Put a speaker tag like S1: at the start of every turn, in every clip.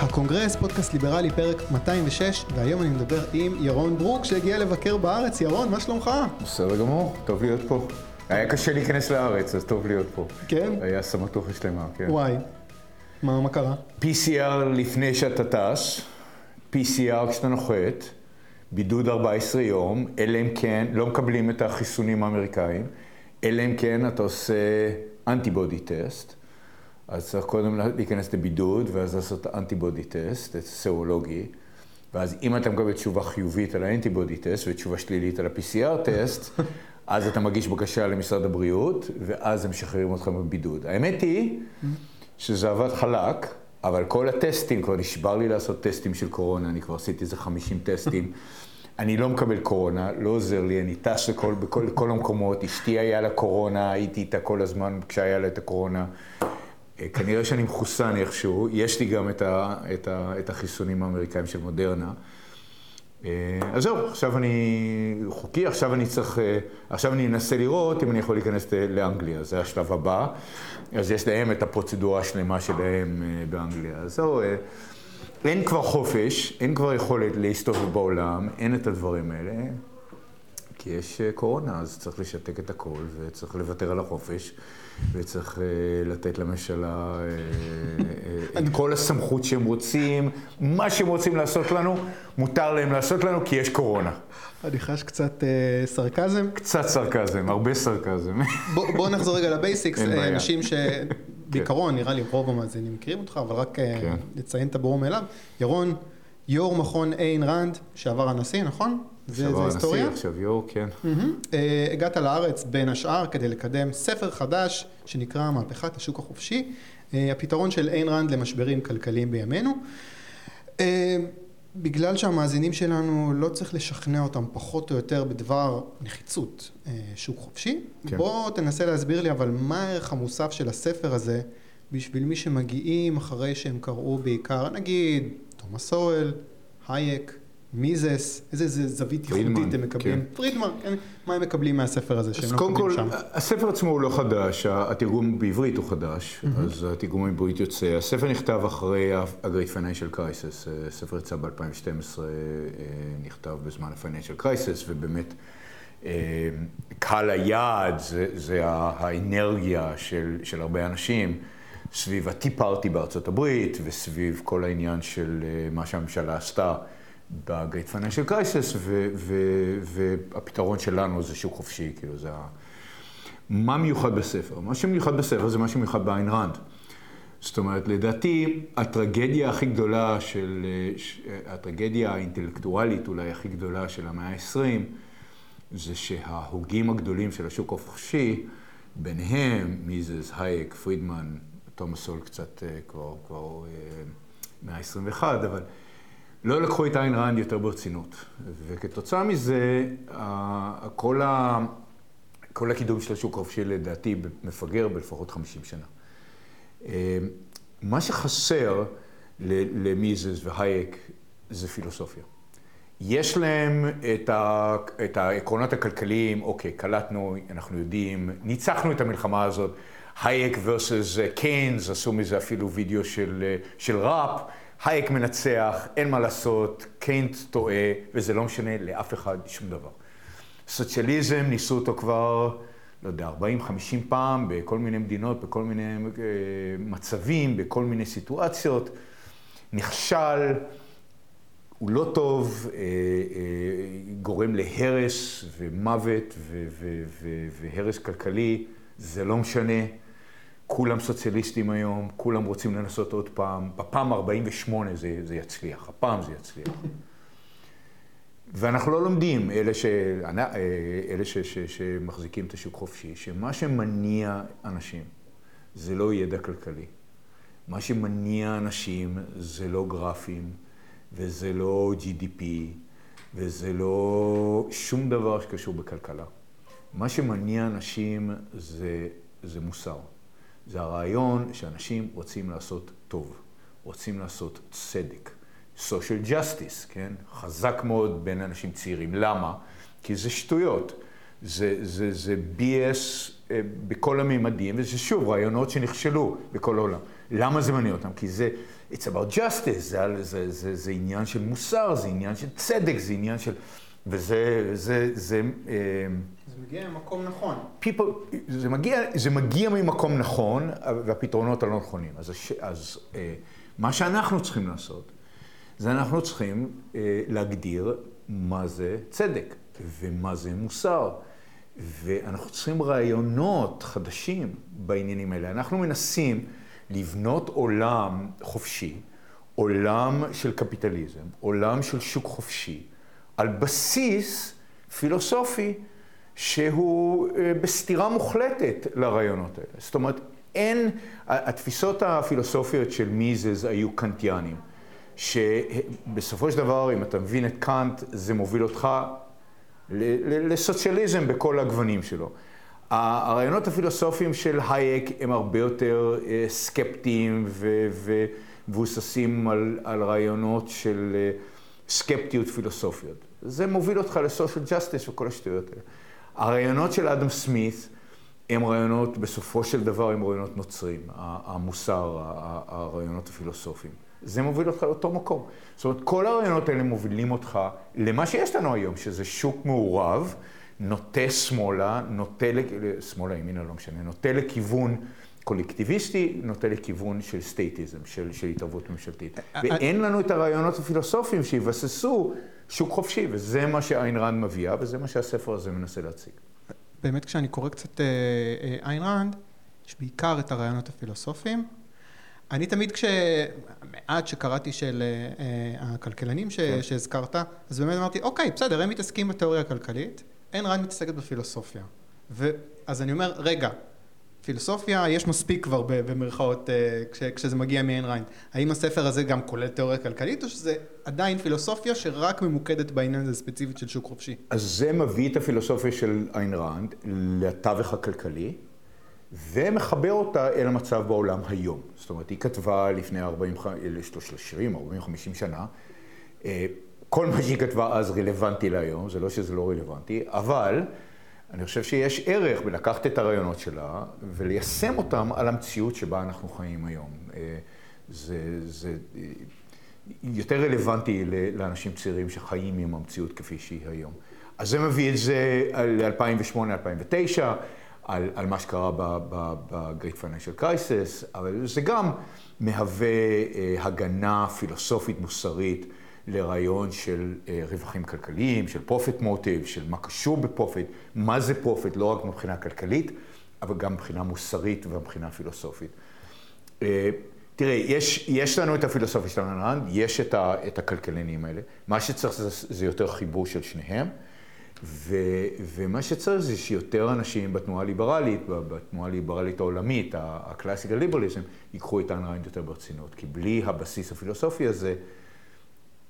S1: הקונגרס, פודקאסט ליברלי, פרק 206, והיום אני מדבר עם ירון ברוק שהגיע לבקר בארץ. ירון, מה שלומך?
S2: בסדר גמור, טוב להיות פה. היה קשה להיכנס לארץ, אז טוב להיות פה.
S1: כן?
S2: היה סמטוחה שלמה, כן.
S1: וואי, מה, מה קרה?
S2: PCR לפני שאתה טס, PCR כשאתה נוחת, בידוד 14 יום, אלא אם כן, לא מקבלים את החיסונים האמריקאים, אלא אם כן אתה עושה אנטיבודי טסט. אז צריך קודם להיכנס לבידוד, ואז לעשות אנטיבודי טסט, סרולוגי. ואז אם אתה מקבל תשובה חיובית על האנטיבודי טסט ותשובה שלילית על ה-PCR טסט, אז אתה מגיש בקשה למשרד הבריאות, ואז הם משחררים אותך מבידוד. האמת היא שזה עבד חלק, אבל כל הטסטים, כבר נשבר לי לעשות טסטים של קורונה, אני כבר עשיתי איזה 50 טסטים. אני לא מקבל קורונה, לא עוזר לי, אני טס לכל, בכל, לכל המקומות, אשתי היה לה קורונה, הייתי איתה כל הזמן כשהיה לה את הקורונה. אה, כנראה שאני מחוסן איכשהו, יש לי גם את, ה, את, ה, את החיסונים האמריקאים של מודרנה. אה, אז זהו, עכשיו אני חוקי, עכשיו אני צריך, אה, עכשיו אני אנסה לראות אם אני יכול להיכנס לאנגליה, זה השלב הבא. אז יש להם את הפרוצדורה השלמה שלהם באנגליה. אז זהו, אין כבר חופש, אין כבר יכולת להסתובב בעולם, אין את הדברים האלה. כי יש קורונה, אז צריך לשתק את הכל, וצריך לוותר על החופש. וצריך uh, לתת לממשלה uh, uh, את כל הסמכות שהם רוצים, מה שהם רוצים לעשות לנו, מותר להם לעשות לנו כי יש קורונה.
S1: אני חש קצת uh, סרקזם.
S2: קצת סרקזם, הרבה סרקזם.
S1: בואו בוא נחזור רגע לבייסיקס, אנשים ש... בעיקרון, נראה לי רוב המאזינים מכירים אותך, אבל רק כן. לציין את הברור מאליו. ירון, יו"ר מכון איין ראנד, שעבר הנשיא, נכון?
S2: שעבר הנשיא, עכשיו יו"ר, כן.
S1: Uh, הגעת לארץ בין השאר כדי לקדם ספר חדש שנקרא מהפכת השוק החופשי, uh, הפתרון של איין ראנד למשברים כלכליים בימינו. Uh, בגלל שהמאזינים שלנו לא צריך לשכנע אותם פחות או יותר בדבר נחיצות uh, שוק חופשי, כן. בוא תנסה להסביר לי אבל מה הערך המוסף של הספר הזה בשביל מי שמגיעים אחרי שהם קראו בעיקר, נגיד, תומאס סואל, הייק, מיזס, איזה זווית פרידמן, ייחודית הם מקבלים, כן. פרידמן, כן, מה הם מקבלים מהספר הזה שהם
S2: לא מקבלים שם? הספר עצמו הוא לא חדש, התרגום בעברית הוא חדש, mm-hmm. אז התרגום בעברית יוצא. הספר נכתב אחרי ה-Great Financial Crisis, הספר יצא ב-2012, אה, נכתב בזמן ה-Financial Crisis, ובאמת אה, קהל היעד זה, זה האנרגיה של, של הרבה אנשים. סביב ה-Tea Party בארצות הברית וסביב כל העניין של אה, מה שהממשלה עשתה ב-Great Financial Crisis, והפתרון שלנו זה שוק חופשי, כאילו זה ה... מה מיוחד בספר? מה שמיוחד בספר זה מה שמיוחד באיין ראנד. זאת אומרת, לדעתי, הטרגדיה הכי גדולה של, הטרגדיה האינטלקטואלית אולי הכי גדולה של המאה ה-20, זה שההוגים הגדולים של השוק החופשי, ביניהם מיזס, הייק, פרידמן, תומאס סול קצת אה, כבר, כבר אה, מאה ה-21, אבל לא לקחו את איין ראנד יותר ברצינות. וכתוצאה מזה, כל, ה... כל הקידום של השוק החופשי לדעתי מפגר בלפחות 50 שנה. אה, מה שחסר למיזס והייק זה פילוסופיה. יש להם את, ה, את העקרונות הכלכליים, אוקיי, קלטנו, אנחנו יודעים, ניצחנו את המלחמה הזאת, הייק versus קיינס, עשו מזה אפילו וידאו של, של ראפ, הייק מנצח, אין מה לעשות, קיינט טועה, וזה לא משנה לאף אחד שום דבר. סוציאליזם, ניסו אותו כבר, לא יודע, 40-50 פעם, בכל מיני מדינות, בכל מיני אה, מצבים, בכל מיני סיטואציות. נכשל, הוא לא טוב, אה, אה, גורם להרס ומוות והרס כלכלי, זה לא משנה. כולם סוציאליסטים היום, כולם רוצים לנסות עוד פעם. בפעם 48 זה, זה יצליח, הפעם זה יצליח. ואנחנו לא לומדים, אלה, ש, אלה ש, ש, שמחזיקים את השוק חופשי, שמה שמניע אנשים זה לא ידע כלכלי. מה שמניע אנשים זה לא גרפים, וזה לא GDP, וזה לא שום דבר שקשור בכלכלה. מה שמניע אנשים זה, זה מוסר. זה הרעיון שאנשים רוצים לעשות טוב, רוצים לעשות צדק. social justice, כן? חזק מאוד בין אנשים צעירים. למה? כי זה שטויות. זה, זה, זה BS אה, בכל הממדים, וזה שוב רעיונות שנכשלו בכל העולם. למה זה מעניין אותם? כי זה, it's about justice, זה, זה, זה, זה עניין של מוסר, זה עניין של צדק, זה עניין של... וזה, זה, זה... אה,
S1: זה מגיע ממקום נכון.
S2: People, זה, מגיע, זה מגיע ממקום נכון, והפתרונות הלא נכונים. אז, אז אה, מה שאנחנו צריכים לעשות, זה אנחנו צריכים אה, להגדיר מה זה צדק ומה זה מוסר. ואנחנו צריכים רעיונות חדשים בעניינים האלה. אנחנו מנסים לבנות עולם חופשי, עולם של קפיטליזם, עולם של שוק חופשי, על בסיס פילוסופי שהוא אה, בסתירה מוחלטת לרעיונות האלה. זאת אומרת, אין, התפיסות הפילוסופיות של מיזז היו קנטיאנים, שבסופו של דבר, אם אתה מבין את קאנט, זה מוביל אותך לסוציאליזם בכל הגוונים שלו. הרעיונות הפילוסופיים של הייק הם הרבה יותר אה, סקפטיים ומבוססים על, על רעיונות של אה, סקפטיות פילוסופיות. זה מוביל אותך ל social justice וכל השטויות האלה. הרעיונות של אדם סמית הם רעיונות, בסופו של דבר, הם רעיונות נוצרים, המוסר, הרעיונות הפילוסופיים. זה מוביל אותך לאותו מקום. זאת אומרת, כל הרעיונות האלה מובילים אותך למה שיש לנו היום, שזה שוק מעורב, נוטה שמאלה, נוטה, שמאלה, ימינה, לא משנה, נוטה לכיוון קולקטיביסטי, נוטה לכיוון של סטייטיזם, של, של התערבות ממשלתית. אה, אה, ואין לנו את הרעיונות הפילוסופיים שיבססו שוק חופשי, וזה מה שאיין רנד מביאה, וזה מה שהספר הזה מנסה להציג.
S1: באמת כשאני קורא קצת אה, איין רנד, יש בעיקר את הרעיונות הפילוסופיים. אני תמיד כש... מעט שקראתי של uh, הכלכלנים ש... כן. שהזכרת, אז באמת אמרתי, אוקיי, בסדר, הם מתעסקים בתיאוריה הכלכלית, אין רן מתעסקת בפילוסופיה. ואז אני אומר, רגע, פילוסופיה יש מספיק כבר במרכאות uh, כש... כשזה מגיע מאין ריין. האם הספר הזה גם כולל תיאוריה כלכלית, או שזה עדיין פילוסופיה שרק ממוקדת בעניין הזה ספציפית של שוק חופשי?
S2: אז זה מביא את הפילוסופיה של איין רנד לתווך הכלכלי. ומחבר אותה אל המצב בעולם היום. זאת אומרת, היא כתבה לפני 40, 30, 40, 50 שנה. אה, כל מה שהיא כתבה אז רלוונטי להיום, זה לא שזה לא רלוונטי, אבל אני חושב שיש ערך בלקחת את הרעיונות שלה וליישם אותם על המציאות שבה אנחנו חיים היום. אה, זה, זה יותר רלוונטי לאנשים צעירים שחיים עם המציאות כפי שהיא היום. אז זה מביא את זה ל-2008-2009. על, על מה שקרה ב-Great Financial Crisis, אבל זה גם מהווה אה, הגנה פילוסופית מוסרית לרעיון של אה, רווחים כלכליים, של profit motive, של מה קשור ב profit, מה זה profit, לא רק מבחינה כלכלית, אבל גם מבחינה מוסרית ומבחינה פילוסופית. אה, תראה, יש, יש לנו את הפילוסופיה של הנרן, יש את, ה, את הכלכלנים האלה. מה שצריך זה, זה יותר חיבור של שניהם. ו, ומה שצריך זה שיותר אנשים בתנועה הליברלית, בתנועה הליברלית העולמית, ה classical liberalism, ייקחו את איין ראנד יותר ברצינות. כי בלי הבסיס הפילוסופי הזה,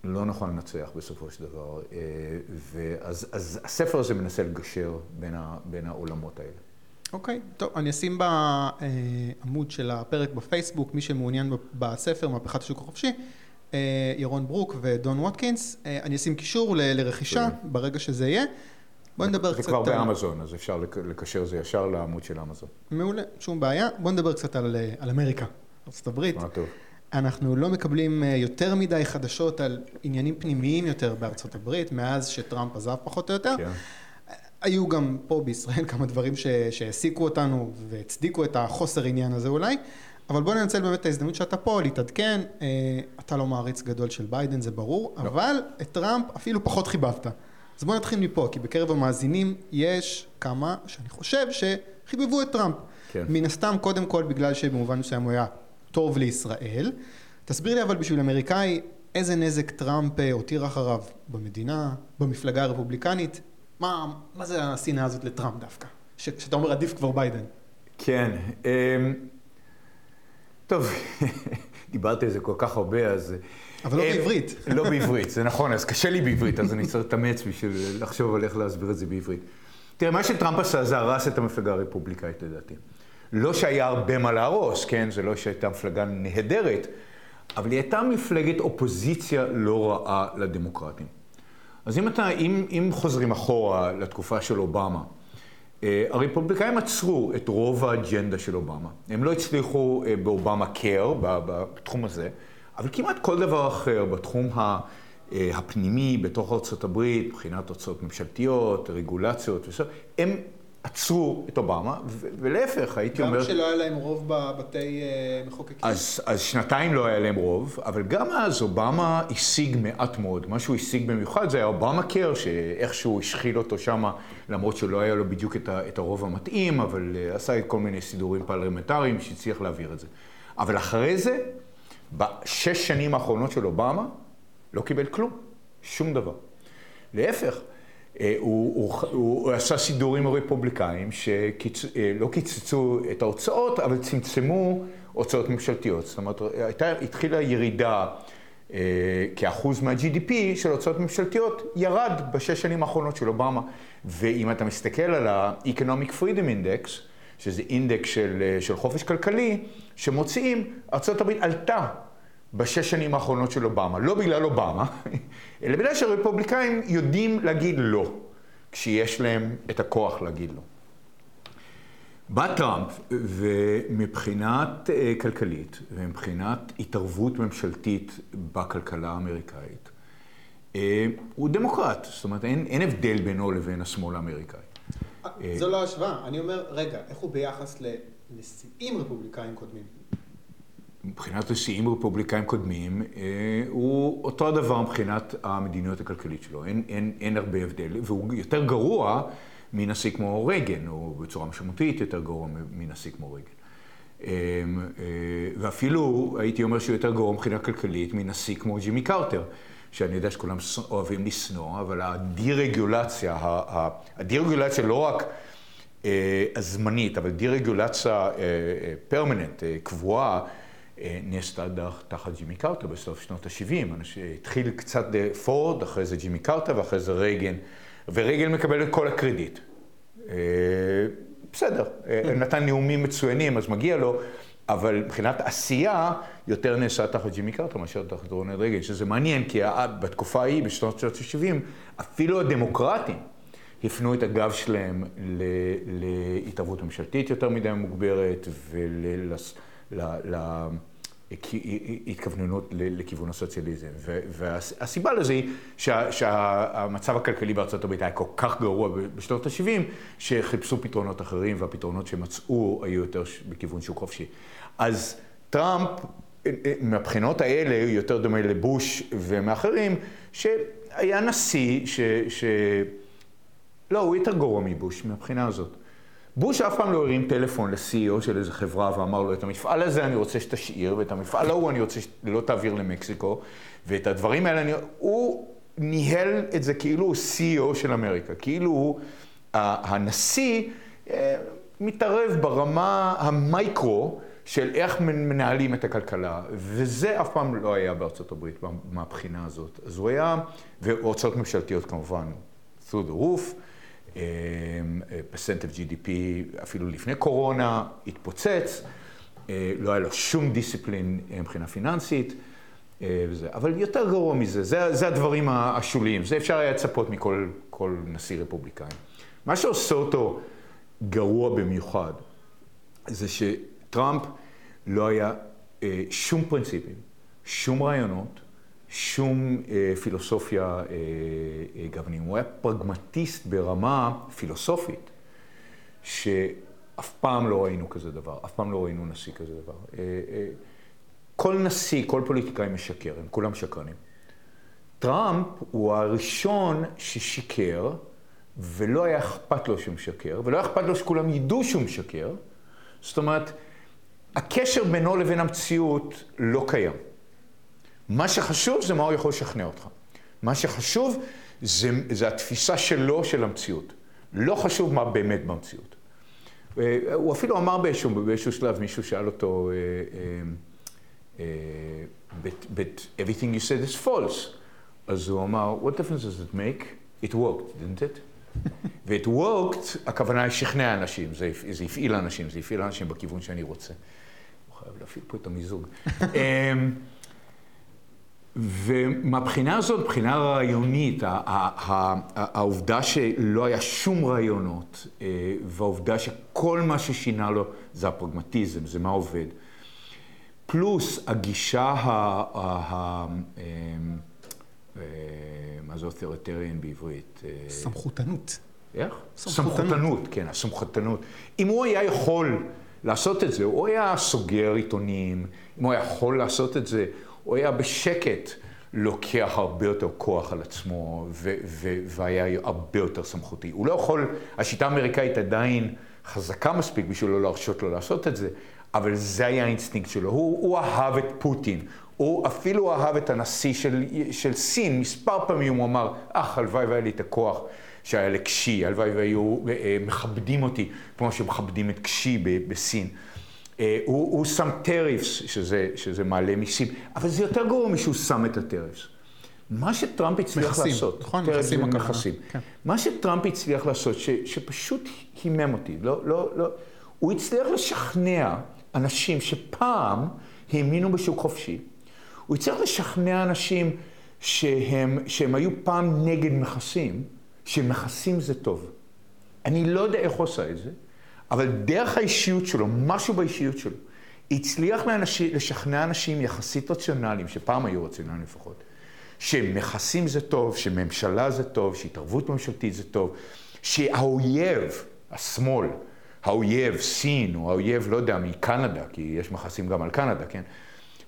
S2: לא נוכל לנצח בסופו של דבר. אה, ואז, אז הספר הזה מנסה לגשר בין, ה, בין העולמות האלה.
S1: אוקיי, okay, טוב, אני אשים בעמוד של הפרק בפייסבוק, מי שמעוניין בספר, מהפכת השוק החופשי. אה, ירון ברוק ודון ווטקינס, אה, אני אשים קישור ל- לרכישה כן. ברגע שזה יהיה.
S2: בוא נדבר קצת... זה כבר באמזון, אז אפשר לקשר זה ישר לעמוד של אמזון.
S1: מעולה, שום בעיה. בוא נדבר קצת על, אה, על אמריקה, ארה"ב.
S2: מה טוב.
S1: אנחנו לא מקבלים יותר מדי חדשות על עניינים פנימיים יותר בארצות הברית, מאז שטראמפ עזב פחות או יותר. כן. היו גם פה בישראל כמה דברים שהעסיקו אותנו והצדיקו את החוסר עניין הזה אולי. אבל בוא ננצל באמת את ההזדמנות שאתה פה, להתעדכן. אה, אתה לא מעריץ גדול של ביידן, זה ברור, לא. אבל את טראמפ אפילו פחות חיבבת. אז בוא נתחיל מפה, כי בקרב המאזינים יש כמה שאני חושב שחיבבו את טראמפ. כן. מן הסתם, קודם כל בגלל שבמובן מסוים הוא היה טוב לישראל. תסביר לי אבל בשביל אמריקאי, איזה נזק טראמפ אה, הותיר אחריו במדינה, במפלגה הרפובליקנית? מה, מה זה השנאה הזאת לטראמפ דווקא? שאתה אומר עדיף כבר ביידן.
S2: כן. אמ, טוב, דיברתי על זה כל כך הרבה, אז...
S1: אבל לא אה, בעברית.
S2: לא בעברית, זה נכון, אז קשה לי בעברית, אז אני צריך להתאמץ בשביל לחשוב על איך להסביר את זה בעברית. תראה, מה שטראמפ עשה זה הרס את המפלגה הרפובליקאית לדעתי. לא שהיה הרבה מה להרוס, כן? זה לא שהייתה מפלגה נהדרת, אבל היא הייתה מפלגת אופוזיציה לא רעה לדמוקרטים. אז אם, אתה, אם, אם חוזרים אחורה לתקופה של אובמה, אה, הרפובליקאים עצרו את רוב האג'נדה של אובמה. הם לא הצליחו אה, באובמה קר, בתחום הזה, אבל כמעט כל דבר אחר בתחום הפנימי בתוך ארה"ב, מבחינת הוצאות ממשלתיות, רגולציות, הם עצרו את אובמה, ולהפך, הייתי
S1: גם
S2: אומר...
S1: גם כשלא היה להם רוב בבתי אה, מחוקקים.
S2: אז, אז שנתיים לא היה להם רוב, אבל גם אז אובמה השיג מעט מאוד. מה שהוא השיג במיוחד זה היה אובמה קר, שאיכשהו השחיל אותו שם, למרות שלא היה לו בדיוק את, ה, את הרוב המתאים, אבל uh, עשה כל מיני סידורים פרלמנטריים שהצליח להעביר את זה. אבל אחרי זה, בשש שנים האחרונות של אובמה, לא קיבל כלום, שום דבר. להפך. אה, הוא, הוא, הוא, עשה סידורים רפובליקאים שלא קיצצו את ההוצאות, אבל צמצמו הוצאות ממשלתיות. זאת אומרת, הייתה, התחילה ירידה אה, כאחוז מה-GDP של הוצאות ממשלתיות, ירד בשש שנים האחרונות של אובמה. ואם אתה מסתכל על ה-Economic Freedom Index, שזה אינדקס של, אה, של חופש כלכלי, שמוציאים, ארה"ב עלתה בשש שנים האחרונות של אובמה. לא בגלל אובמה, אלא בגלל שהרפובליקאים יודעים להגיד לא, כשיש להם את הכוח להגיד לא. בא טראמפ, ומבחינת אה, כלכלית, ומבחינת התערבות ממשלתית בכלכלה האמריקאית, אה, הוא דמוקרט. זאת אומרת, אין, אין הבדל בינו לבין השמאל האמריקאי.
S1: זו לא השוואה. אני אומר, רגע, איך הוא ביחס לנשיאים רפובליקאים קודמים?
S2: מבחינת נשיאים רפובליקאים קודמים, אה, הוא אותו הדבר מבחינת המדיניות הכלכלית שלו. אין, אין, אין הרבה הבדל, והוא יותר גרוע מנשיא כמו רייגן, או בצורה משמעותית יותר גרוע מנשיא כמו רייגן. אה, אה, ואפילו הייתי אומר שהוא יותר גרוע מבחינה כלכלית מנשיא כמו ג'ימי קרטר, שאני יודע שכולם אוהבים לשנוא, אבל הדי-רגולציה, הדי-רגולציה לא רק הזמנית, אבל די-רגולציה פרמננט, קבועה, נעשתה תחת ג'ימי קרטר בסוף שנות ה-70. התחיל קצת פורד, אחרי זה ג'ימי קרטר ואחרי זה רייגן, ורייגן מקבל את כל הקרדיט. אה, בסדר, אה, נתן נאומים מצוינים, אז מגיע לו, אבל מבחינת עשייה, יותר נעשה תחת ג'ימי קרטר מאשר תחת רונלד רייגן, שזה מעניין, כי בתקופה ההיא, בשנות ה-70, אפילו הדמוקרטים הפנו את הגב שלהם להתערבות ממשלתית יותר מדי מוגברת ול... התכווננות לכיוון הסוציאליזם. והסיבה לזה היא שהמצב הכלכלי בארצות הברית היה כל כך גרוע בשנות ה-70, שחיפשו פתרונות אחרים, והפתרונות שמצאו היו יותר בכיוון שוק חופשי. אז טראמפ, אה, אה, מהבחינות האלה, הוא יותר דומה לבוש ומאחרים, שהיה נשיא ש... ש... לא, הוא יותר גרוע מבוש מהבחינה הזאת. בוש אף פעם לא הרים טלפון ל-CEO של איזה חברה ואמר לו, את המפעל הזה אני רוצה שתשאיר, ואת המפעל ההוא אני רוצה שלא תעביר למקסיקו, ואת הדברים האלה אני... הוא ניהל את זה כאילו הוא CEO של אמריקה, כאילו הוא, הנשיא אה, מתערב ברמה המייקרו של איך מנהלים את הכלכלה, וזה אף פעם לא היה בארצות הברית מהבחינה הזאת. אז הוא היה, והוצאות ממשלתיות כמובן, through the roof. פרסנט אמ, GDP אפילו לפני קורונה, התפוצץ, אה, לא היה לו שום דיסציפלין אה, מבחינה פיננסית, אה, וזה. אבל יותר גרוע מזה, זה, זה הדברים השוליים, זה אפשר היה לצפות מכל נשיא רפובליקאי. מה שעושה אותו גרוע במיוחד, זה שטראמפ לא היה שום פרינציפים, שום רעיונות, שום אה, פילוסופיה אה, אה, גוונים. הוא היה פרגמטיסט ברמה פילוסופית, שאף פעם לא ראינו כזה דבר, אף פעם לא ראינו נשיא כזה דבר. אה, אה, כל נשיא, כל פוליטיקאי משקר, הם כולם שקרנים. טראמפ הוא הראשון ששיקר, ולא היה אכפת לו שהוא משקר, ולא היה אכפת לו שכולם ידעו שהוא משקר. זאת אומרת, הקשר בינו לבין המציאות לא קיים. מה שחשוב זה מה הוא יכול לשכנע אותך. מה שחשוב זה, זה התפיסה שלו של המציאות. לא חשוב מה באמת במציאות. אה, הוא אפילו אמר באיזשהו, באיזשהו שלב, מישהו שאל אותו, uh, uh, but, but everything you said is false. אז הוא אמר, what difference does it make? It worked, didn't it? ו-it worked, הכוונה היא שכנע אנשים, זה, זה הפעיל אנשים, זה הפעיל אנשים בכיוון שאני רוצה. הוא חייב להפעיל פה את המיזוג. ומהבחינה הזאת, מבחינה רעיונית, העובדה שלא היה שום רעיונות, אה, והעובדה שכל מה ששינה לו זה הפרגמטיזם, זה מה עובד. פלוס הגישה ה... אה, אה, מה זה אוטוריטריאן בעברית?
S1: סמכותנות.
S2: איך? סמכותנות, כן, הסמכותנות. אם הוא היה יכול לעשות את זה, הוא היה סוגר עיתונים, אם הוא היה יכול לעשות את זה, הוא היה בשקט לוקח הרבה יותר כוח על עצמו ו- ו- והיה הרבה יותר סמכותי. הוא לא יכול, השיטה האמריקאית עדיין חזקה מספיק בשביל לא להרשות לו לעשות את זה, אבל זה היה האינסטינקט שלו. הוא, הוא אהב את פוטין, הוא אפילו אהב את הנשיא של, של סין, מספר פעמים הוא אמר, אך, הלוואי והיה לי את הכוח שהיה לשי, הלוואי והיו אה, מכבדים אותי כמו שמכבדים את קשי בסין. אה, הוא, הוא שם טריפס, שזה, שזה מעלה מיסים, אבל זה יותר גרוע משהוא שם את הטריפס. מה שטראמפ הצליח
S1: מכסים,
S2: לעשות,
S1: נכון,
S2: מכסים
S1: מכסים
S2: מכסים.
S1: כן.
S2: מה שטראמפ הצליח לעשות, ש, שפשוט הימם אותי, לא, לא, לא, הוא הצליח לשכנע אנשים שפעם האמינו בשוק חופשי. הוא הצליח לשכנע אנשים שהם, שהם היו פעם נגד מכסים, שמכסים זה טוב. אני לא יודע איך הוא עושה את זה, אבל דרך האישיות שלו, משהו באישיות שלו, הצליח לאנשים, לשכנע אנשים יחסית רציונליים, שפעם היו רציונליים לפחות, שמכסים זה טוב, שממשלה זה טוב, שהתערבות ממשלתית זה טוב, שהאויב, השמאל, האויב, סין, או האויב, לא יודע, מקנדה, כי יש מכסים גם על קנדה, כן?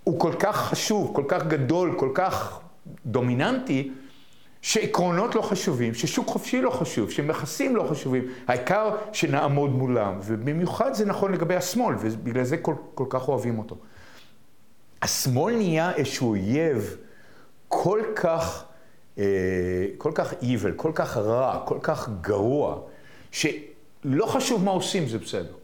S2: הוא כל כך חשוב, כל כך גדול, כל כך דומיננטי, שעקרונות לא חשובים, ששוק חופשי לא חשוב, שמכסים לא חשובים, העיקר שנעמוד מולם, ובמיוחד זה נכון לגבי השמאל, ובגלל זה כל, כל כך אוהבים אותו. השמאל נהיה איזשהו אויב כל כך, אה, כל כך evil, כל כך רע, כל כך גרוע, שלא חשוב מה עושים, זה בסדר.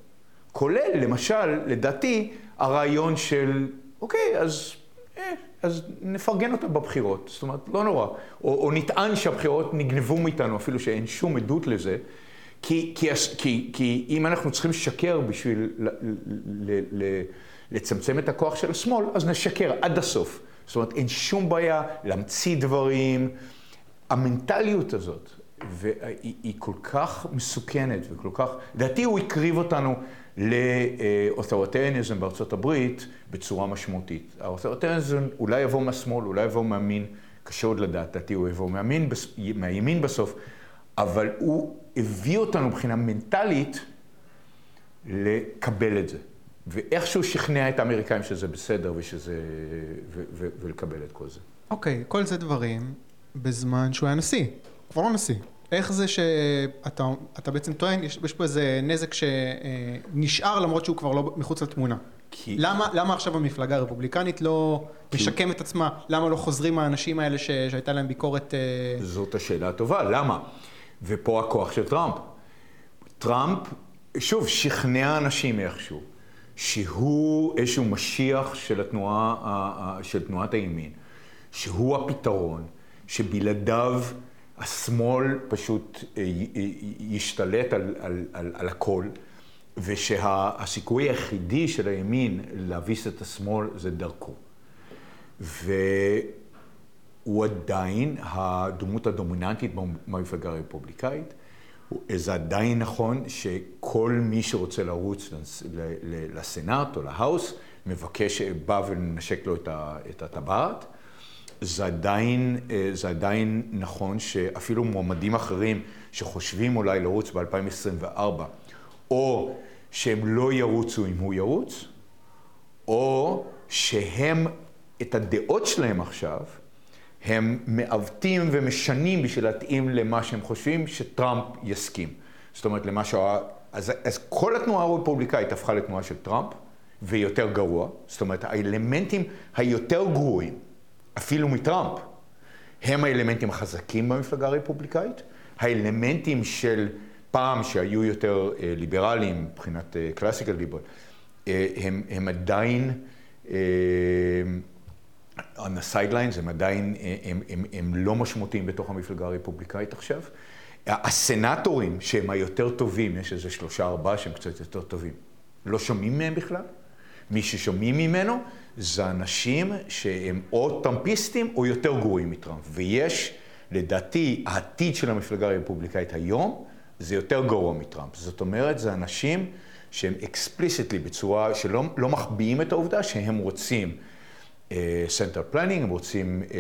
S2: כולל, למשל, לדעתי, הרעיון של, אוקיי, אז... אה, אז נפרגן אותה בבחירות. זאת אומרת, לא נורא. או, או נטען שהבחירות נגנבו מאיתנו, אפילו שאין שום עדות לזה. כי, כי, כי, כי אם אנחנו צריכים לשקר בשביל ל, ל, ל, לצמצם את הכוח של השמאל, אז נשקר עד הסוף. זאת אומרת, אין שום בעיה להמציא דברים. המנטליות הזאת, והיא כל כך מסוכנת וכל כך, לדעתי הוא הקריב אותנו לאותוריטריאניזם בארצות הברית בצורה משמעותית. האותוריטריאניזם אולי יבוא מהשמאל, אולי יבוא מהמין, קשה עוד לדעת, לדעתי הוא יבוא מהמין, מהימין בסוף, אבל הוא הביא אותנו מבחינה מנטלית לקבל את זה. ואיכשהו שכנע את האמריקאים שזה בסדר ושזה, ו, ו, ולקבל את כל זה.
S1: אוקיי, okay, כל זה דברים בזמן שהוא היה נשיא, כבר לא נשיא. איך זה שאתה בעצם טוען, יש, יש פה איזה נזק שנשאר למרות שהוא כבר לא מחוץ לתמונה. כי... למה, למה עכשיו המפלגה הרפובליקנית לא כי... משקם את עצמה? למה לא חוזרים האנשים האלה ש... שהייתה להם ביקורת... אה,
S2: זאת השאלה הטובה, למה? ופה הכוח של טראמפ. טראמפ, שוב, שכנע אנשים איכשהו, שהוא איזשהו משיח של, התנועה, של תנועת הימין, שהוא הפתרון, שבלעדיו... השמאל פשוט אה, ישתלט על, על, על, על הכל, ושהסיכוי היחידי של הימין להביס את השמאל זה דרכו. והוא עדיין הדמות הדומיננטית במפלגה הרפובליקאית. זה עדיין נכון שכל מי שרוצה לרוץ לסנאט או להאוס, מבקש, בא ונשק לו את הטבעת. זה עדיין, אה, זה עדיין נכון שאפילו מועמדים אחרים שחושבים אולי לרוץ ב-2024, או שהם לא ירוצו אם הוא ירוץ, או שהם, את הדעות שלהם עכשיו, הם מעוותים ומשנים בשביל להתאים למה שהם חושבים שטראמפ יסכים. זאת אומרת, למה שהוא... אז, אז כל התנועה הרפובליקאית הפכה לתנועה של טראמפ, ויותר גרוע. זאת אומרת, האלמנטים היותר גרועים אפילו מטראמפ, הם האלמנטים החזקים במפלגה הרפובליקאית, האלמנטים של פעם שהיו יותר אה, ליברליים מבחינת קלאסיקל אה, ליברל, אה, הם, הם עדיין, on the sidelines, הם עדיין, הם, הם, הם לא משמעותיים בתוך המפלגה הרפובליקאית עכשיו. הסנטורים שהם היותר טובים, יש איזה שלושה ארבעה שהם קצת יותר טובים, לא שומעים מהם בכלל. מי ששומעים ממנו זה אנשים שהם או טראמפיסטים או יותר גרועים מטראמפ. ויש, לדעתי, העתיד של המפלגה הרפובליקאית היום זה יותר גרוע מטראמפ. זאת אומרת, זה אנשים שהם explicitly, בצורה שלא לא מחביאים את העובדה שהם רוצים center uh, planning, הם רוצים uh, uh,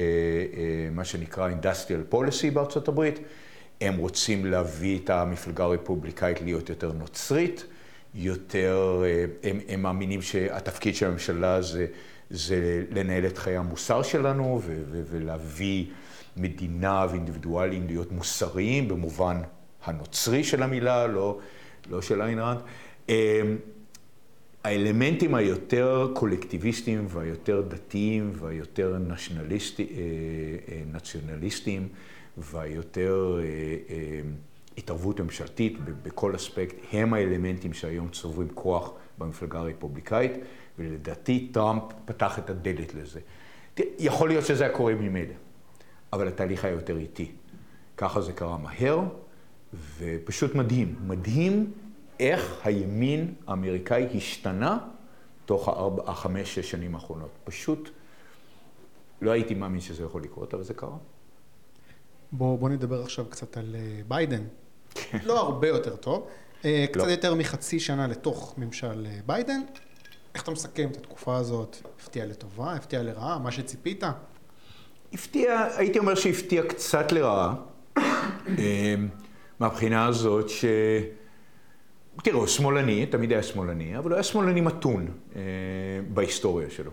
S2: מה שנקרא Industrial Policy בארצות הברית, הם רוצים להביא את המפלגה הרפובליקאית להיות יותר נוצרית, יותר, uh, הם, הם מאמינים שהתפקיד של הממשלה זה, זה לנהל את חיי המוסר שלנו ו, ו, ולהביא מדינה ואינדיבידואלים להיות מוסריים במובן הנוצרי של המילה, לא, לא של איין ראנד. אמ, האלמנטים היותר קולקטיביסטיים והיותר דתיים והיותר אה, אה, נציונליסטיים והיותר אה, התערבות ממשלתית בכל אספקט, הם האלמנטים שהיום צוברים כוח במפלגה הרפובליקאית, ולדעתי טראמפ פתח את הדלת לזה. יכול להיות שזה היה קורה ממילא, אבל התהליך היה יותר איטי. ככה זה קרה מהר, ופשוט מדהים. מדהים איך הימין האמריקאי השתנה תוך הארבע, החמש, שש שנים האחרונות. פשוט לא הייתי מאמין שזה יכול לקרות, אבל זה קרה.
S1: בוא, בוא נדבר עכשיו קצת על אה, ביידן. לא הרבה יותר טוב. אה, לא. קצת. יותר מחצי שנה לתוך ממשל אה, ביידן. איך אתה מסכם את התקופה הזאת? הפתיע לטובה, הפתיע לרעה, מה שציפית?
S2: הפתיע, הייתי אומר שהפתיע קצת לרעה, מהבחינה הזאת ש... תראו, הוא שמאלני, תמיד היה שמאלני, אבל הוא היה שמאלני מתון אה, בהיסטוריה שלו.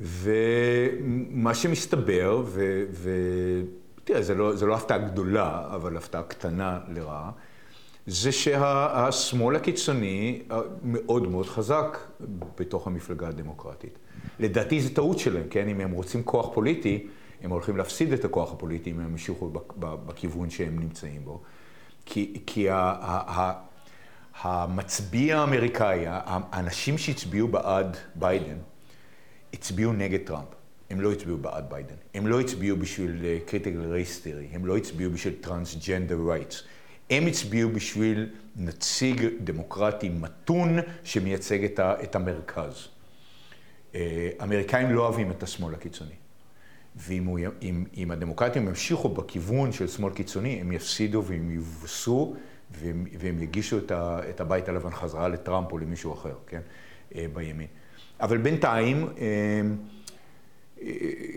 S2: ומה שמסתבר, ותראה, זה לא, זה לא הפתעה גדולה, אבל הפתעה קטנה לרעה, זה שהשמאל הקיצוני אה, מאוד מאוד חזק בתוך המפלגה הדמוקרטית. לדעתי זו טעות שלהם, כן? אם הם רוצים כוח פוליטי, הם הולכים להפסיד את הכוח הפוליטי אם הם ימשיכו בכיוון שהם נמצאים בו. כי, כי ה, ה, ה, המצביע האמריקאי, האנשים שהצביעו בעד ביידן, הצביעו נגד טראמפ. הם לא הצביעו בעד ביידן. הם לא הצביעו בשביל critical race theory, הם לא הצביעו בשביל transgender rights. הם הצביעו בשביל נציג דמוקרטי מתון שמייצג את, ה, את המרכז. אה, אמריקאים לא אוהבים את השמאל הקיצוני. ואם הוא, אם, אם הדמוקרטים ימשיכו בכיוון של שמאל קיצוני, הם יפסידו והם יובסו והם, והם יגישו את, ה, את הבית הלבן חזרה לטראמפ או למישהו אחר, כן, אה, בימין. אבל בינתיים, אה, אה,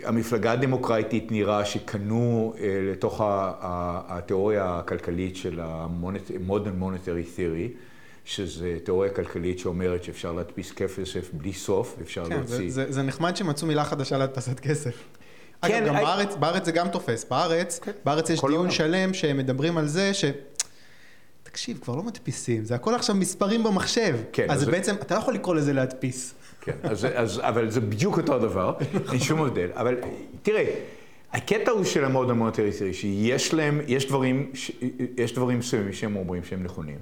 S2: המפלגה הדמוקרטית נראה שקנו לתוך התיאוריה הכלכלית של ה-modern monetary theory, שזה תיאוריה כלכלית שאומרת שאפשר להדפיס כסף בלי סוף, אפשר כן, להוציא.
S1: זה, זה, זה נחמד שמצאו מילה חדשה להדפסת כסף. כן, אגב, גם I... בארץ, בארץ זה גם תופס. בארץ, כן. בארץ יש דיון עולם. שלם שמדברים על זה ש... תקשיב, כבר לא מדפיסים, זה הכל עכשיו מספרים במחשב. כן. אז זה בעצם, אתה לא יכול לקרוא לזה להדפיס.
S2: כן, אז, אז, אבל זה בדיוק אותו דבר, אין שום הבדל. אבל תראה, הקטע הוא של המוד המוניטרי שיש להם, יש דברים, יש דברים מסוימים שהם אומרים שהם נכונים.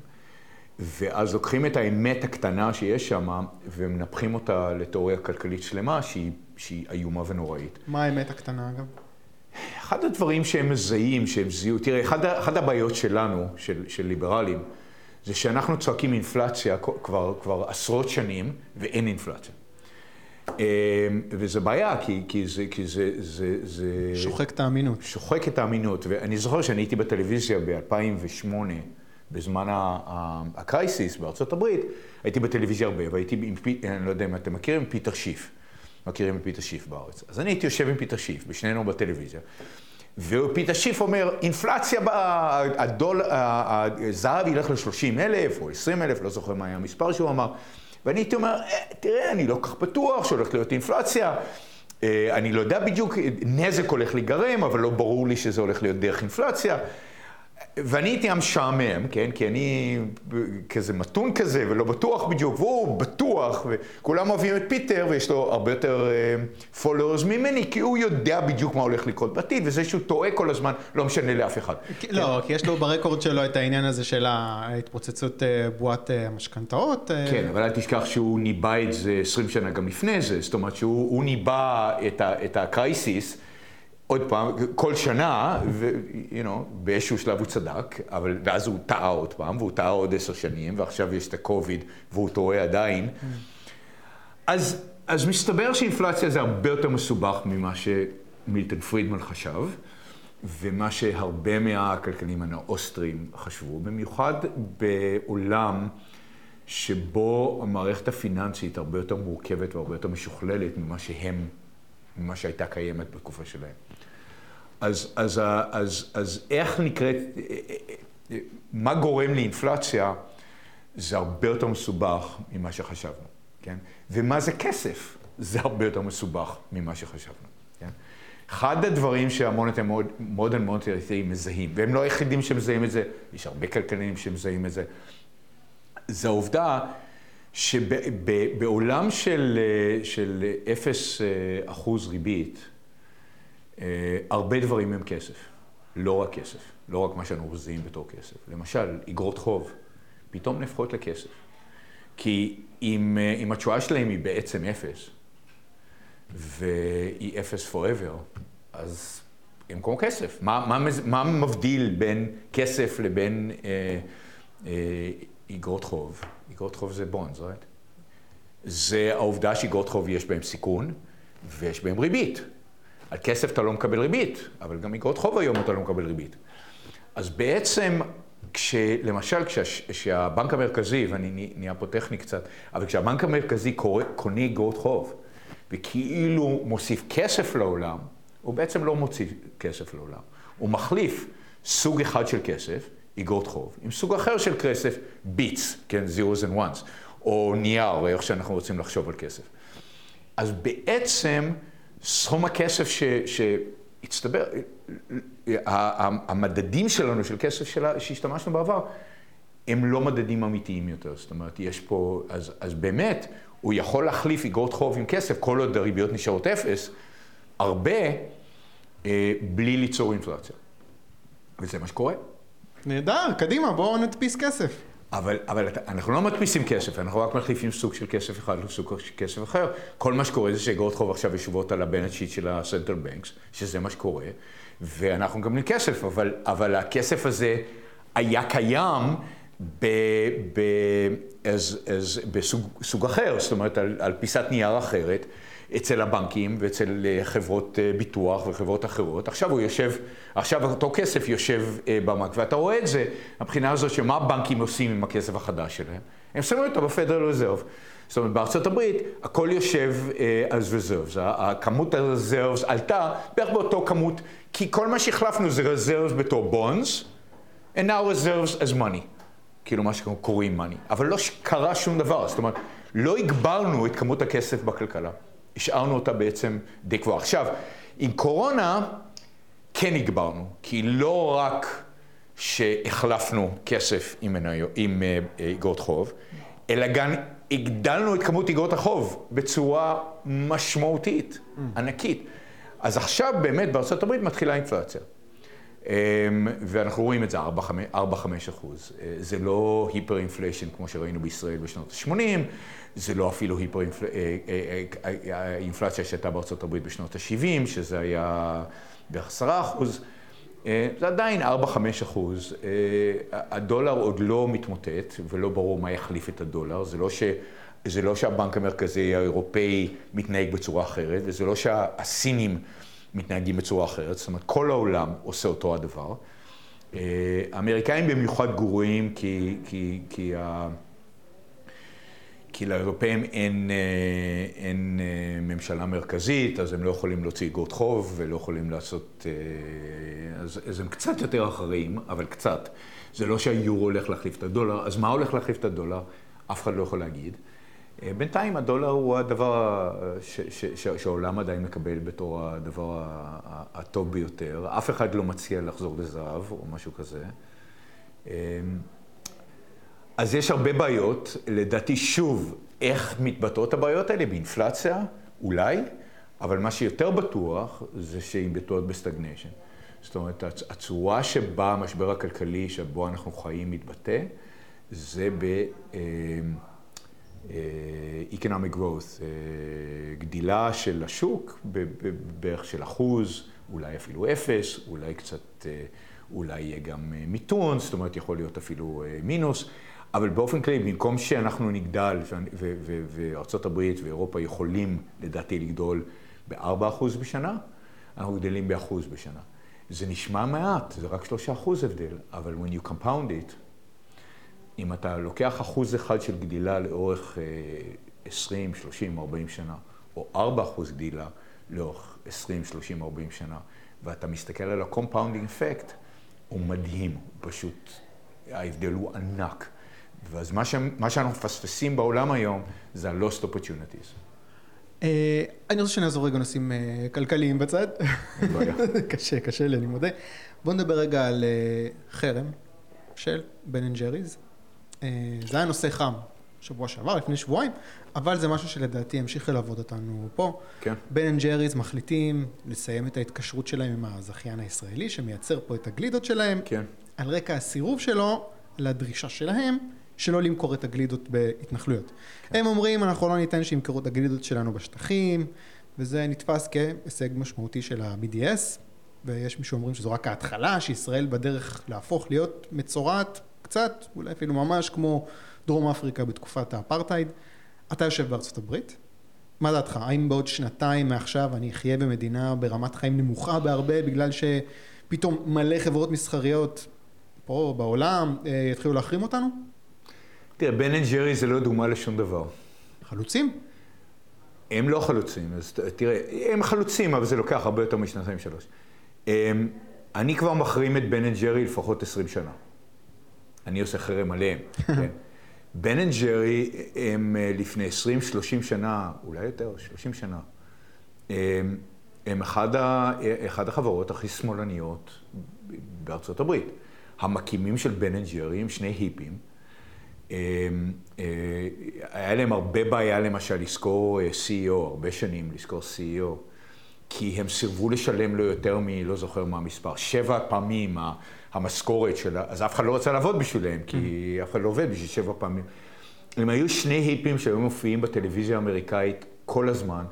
S2: ואז לוקחים את האמת הקטנה שיש שם ומנפחים אותה לתיאוריה כלכלית שלמה שהיא, שהיא איומה ונוראית.
S1: מה האמת הקטנה אגב?
S2: אחד הדברים שהם מזהים, שהם זיהו, תראה, אחד הבעיות שלנו, של, של ליברלים, זה שאנחנו צועקים אינפלציה כבר, כבר עשרות שנים ואין אינפלציה. אמ, וזה בעיה, כי, כי, זה, כי זה, זה, זה...
S1: שוחק את האמינות.
S2: שוחק את האמינות. ואני זוכר שאני הייתי בטלוויזיה ב-2008, בזמן הקרייסיס בארצות הברית, הייתי בטלוויזיה הרבה, והייתי עם, אני לא יודע אם אתם מכירים, פיטר שיף. מכירים את פיטר שיף בארץ. אז אני הייתי יושב עם פיטר שיף, בשנינו בטלוויזיה, ופיטר שיף אומר, אינפלציה, הדול, הזהב ילך ל-30 אלף או 20 אלף, לא זוכר מה היה המספר שהוא אמר, ואני הייתי אומר, אה, תראה, אני לא כל כך בטוח שהולכת להיות אינפלציה. אה, אני לא יודע בדיוק, נזק הולך להיגרם, אבל לא ברור לי שזה הולך להיות דרך אינפלציה. ואני הייתי המשעמם, כן? כי אני כזה מתון כזה ולא בטוח בדיוק, והוא בטוח, וכולם אוהבים את פיטר, ויש לו הרבה יותר uh, followers ממני, כי הוא יודע בדיוק מה הולך לקרות בעתיד, וזה שהוא טועה כל הזמן לא משנה לאף אחד.
S1: לא, כן. כי יש לו ברקורד שלו את העניין הזה של ההתפוצצות אה, בועת אה, המשכנתאות.
S2: כן, אבל אל תשכח שהוא ניבא את זה 20 שנה גם לפני זה, זאת אומרת שהוא ניבא את הקרייסיס. עוד פעם, כל שנה, ו, you know, באיזשהו שלב הוא צדק, אבל, ואז הוא טעה עוד פעם, והוא טעה עוד עשר שנים, ועכשיו יש את הקוביד, והוא טועה עדיין. אז, אז מסתבר שאינפלציה זה הרבה יותר מסובך ממה שמילטון פרידמן חשב, ומה שהרבה מהכלכלנים האוסטרים חשבו, במיוחד בעולם שבו המערכת הפיננסית הרבה יותר מורכבת והרבה יותר משוכללת ממה שהם, ממה שהייתה קיימת בתקופה שלהם. אז, אז, אז, אז איך נקראת, מה גורם לאינפלציה, זה הרבה יותר מסובך ממה שחשבנו, כן? ומה זה כסף, זה הרבה יותר מסובך ממה שחשבנו, כן? אחד הדברים שהמוניטר מודרן מוניטרי מזהים, והם לא היחידים שמזהים את זה, יש הרבה כלכלנים שמזהים את זה, זה העובדה שבעולם של, של 0 אחוז ריבית, אה, הרבה דברים הם כסף, לא רק כסף, לא רק מה שאנחנו מזהים בתור כסף. למשל, אגרות חוב, פתאום נהפכות לכסף. כי אם, אה, אם התשואה שלהם היא בעצם אפס, והיא אפס forever, אז הם כמו כסף. מה, מה, מה מבדיל בין כסף לבין אה, אה, אגרות חוב? אגרות חוב זה בונדס, right? זה העובדה שאגרות חוב יש בהן סיכון ויש בהן ריבית. על כסף אתה לא מקבל ריבית, אבל גם אגרות חוב היום אתה לא מקבל ריבית. אז בעצם, כש, למשל, כשהבנק המרכזי, ואני נהיה פה טכני קצת, אבל כשהבנק המרכזי קורא, קונה אגרות חוב, וכאילו מוסיף כסף לעולם, הוא בעצם לא מוציא כסף לעולם. הוא מחליף סוג אחד של כסף, אגרות חוב, עם סוג אחר של כסף, ביטס, כן, zeros and ones, או נייר, איך שאנחנו רוצים לחשוב על כסף. אז בעצם, סכום הכסף שהצטבר, המדדים שלנו של כסף שהשתמשנו בעבר, הם לא מדדים אמיתיים יותר. זאת אומרת, יש פה, אז, אז באמת, הוא יכול להחליף אגרות חוב עם כסף, כל עוד הריביות נשארות אפס, הרבה, אה, בלי ליצור אינפלציה. וזה מה שקורה.
S1: נהדר, קדימה, בואו נדפיס כסף.
S2: אבל, אבל אנחנו לא מדפיסים כסף, אנחנו רק מחליפים סוג של כסף אחד לסוג של כסף אחר. כל מה שקורה זה שאגרות חוב עכשיו ישובות על הבנט שיט של הסנטרל בנקס, שזה מה שקורה, ואנחנו מקבלים כסף, אבל, אבל הכסף הזה היה קיים ב, ב, אז, אז בסוג אחר, זאת אומרת על, על פיסת נייר אחרת. אצל הבנקים ואצל אה, חברות אה, ביטוח וחברות אחרות. עכשיו הוא יושב, עכשיו אותו כסף יושב אה, בבנק, ואתה רואה את זה, מבחינה הזאת שמה הבנקים עושים עם הכסף החדש שלהם? הם שמים אותו בפדרל רזרב. זאת אומרת, בארצות הברית הכל יושב על רזרבס. הכמות הרזרבס עלתה בערך באותו כמות, כי כל מה שהחלפנו זה רזרבס בתור בונדס, and now reserves as money. כאילו מה שאנחנו קוראים money. אבל לא קרה שום דבר, זאת אומרת, לא הגברנו את כמות הכסף בכלכלה. השארנו אותה בעצם די גבוהה. עכשיו, עם קורונה כן הגברנו, כי לא רק שהחלפנו כסף עם, עם אה, אגרות חוב, אלא גם הגדלנו את כמות אגרות החוב בצורה משמעותית, mm. ענקית. אז עכשיו באמת בארצות הברית מתחילה אינפלציה. אמ, ואנחנו רואים את זה 4-5 אחוז. אה, זה לא היפר אינפליישן כמו שראינו בישראל בשנות ה-80, זה לא אפילו היפר אינפלציה שהייתה בארצות הברית בשנות ה-70, שזה היה בערך 10 אחוז. אה, זה עדיין 4-5 אחוז. אה, הדולר עוד לא מתמוטט, ולא ברור מה יחליף את הדולר. זה לא, ש, זה לא שהבנק המרכזי האירופאי מתנהג בצורה אחרת, וזה לא שהסינים... מתנהגים בצורה אחרת, זאת אומרת, כל העולם עושה אותו הדבר. אה, האמריקאים במיוחד גרועים כי, כי, כי, ה... כי לאירופאים אין, אה, אין אה, ממשלה מרכזית, אז הם לא יכולים להוציא אגרות חוב ולא יכולים לעשות... אז, אז הם קצת יותר אחראים, אבל קצת. זה לא שהיורו הולך להחליף את הדולר, אז מה הולך להחליף את הדולר? אף אחד לא יכול להגיד. אה, בינתיים הדולר הוא הדבר שהעולם עדיין מקבל בתור הדבר הטוב ביותר. אף אחד לא מציע לחזור לזהב או משהו כזה. אה, אז יש הרבה בעיות. לדעתי, שוב, איך מתבטאות הבעיות האלה? באינפלציה? אולי. אבל מה שיותר בטוח זה שהיא מתבטאות ב stagnation. זאת אומרת, הצורה שבה המשבר הכלכלי שבו אנחנו חיים מתבטא, זה ב... אה, economic growth, אה, גדילה של השוק בערך של אחוז, אולי אפילו אפס, אולי קצת, אה, אולי יהיה גם מיתון, זאת אומרת יכול להיות אפילו מינוס, אבל באופן כללי, במקום שאנחנו נגדל, וארה"ב ואירופה יכולים לדעתי לגדול ב-4% בשנה, אנחנו גדלים באחוז בשנה. זה נשמע מעט, זה רק 3% הבדל, אבל when you compound it, אם אתה לוקח אחוז אחד של גדילה לאורך 20, 30, 40 שנה, או 4% גדילה לאורך 20, 30, 40 שנה, ואתה מסתכל על ה-compounding effect, הוא מדהים, פשוט ההבדל הוא ענק. ואז מה, ש... מה שאנחנו מפספסים בעולם היום זה ה-lost opportunities.
S1: אה, אני רוצה שנעזוב רגע נושאים אה, כלכליים בצד. קשה, קשה לי, אני מודה. בואו נדבר רגע על אה, חרם של בן אנד ג'ריז. זה היה נושא חם שבוע שעבר, לפני שבועיים, אבל זה משהו שלדעתי ימשיך ללוות אותנו פה.
S2: כן.
S1: בן אנד ג'ריז מחליטים לסיים את ההתקשרות שלהם עם הזכיין הישראלי, שמייצר פה את הגלידות שלהם.
S2: כן.
S1: על רקע הסירוב שלו לדרישה שלהם. שלא למכור את הגלידות בהתנחלויות. כן. הם אומרים, אנחנו לא ניתן שימכרו את הגלידות שלנו בשטחים, וזה נתפס כהישג משמעותי של ה-BDS, ויש מי שאומרים שזו רק ההתחלה, שישראל בדרך להפוך להיות מצורעת קצת, אולי אפילו ממש כמו דרום אפריקה בתקופת האפרטהייד. אתה יושב בארצות הברית, מה דעתך? האם בעוד שנתיים מעכשיו אני אחיה במדינה ברמת חיים נמוכה בהרבה, בגלל שפתאום מלא חברות מסחריות פה בעולם אה, יתחילו להחרים אותנו?
S2: תראה, בן אנד ג'רי זה לא דוגמה לשום דבר.
S1: חלוצים?
S2: הם לא חלוצים, אז תראה, הם חלוצים, אבל זה לוקח הרבה יותר משנתיים שלוש. אמ, אני כבר מחרים את בן אנד ג'רי לפחות 20 שנה. אני עושה חרם עליהם, כן? בן אנד ג'רי הם אה, לפני 20-30 שנה, אולי יותר, 30 שנה, הם, הם אחד, ה, אחד החברות הכי שמאלניות בארצות הברית. המקימים של בן אנד ג'רי הם שני היפים. אמ, אה, היה להם הרבה בעיה למשל לשכור אה, CEO, הרבה שנים לשכור CEO, כי הם סירבו לשלם לו יותר מ... לא זוכר מה המספר, שבע פעמים המשכורת שלה, אז אף אחד לא רצה לעבוד בשבילם, כי אף אחד לא עובד בשביל שבע פעמים. הם היו שני היפים שהיו מופיעים בטלוויזיה האמריקאית כל הזמן.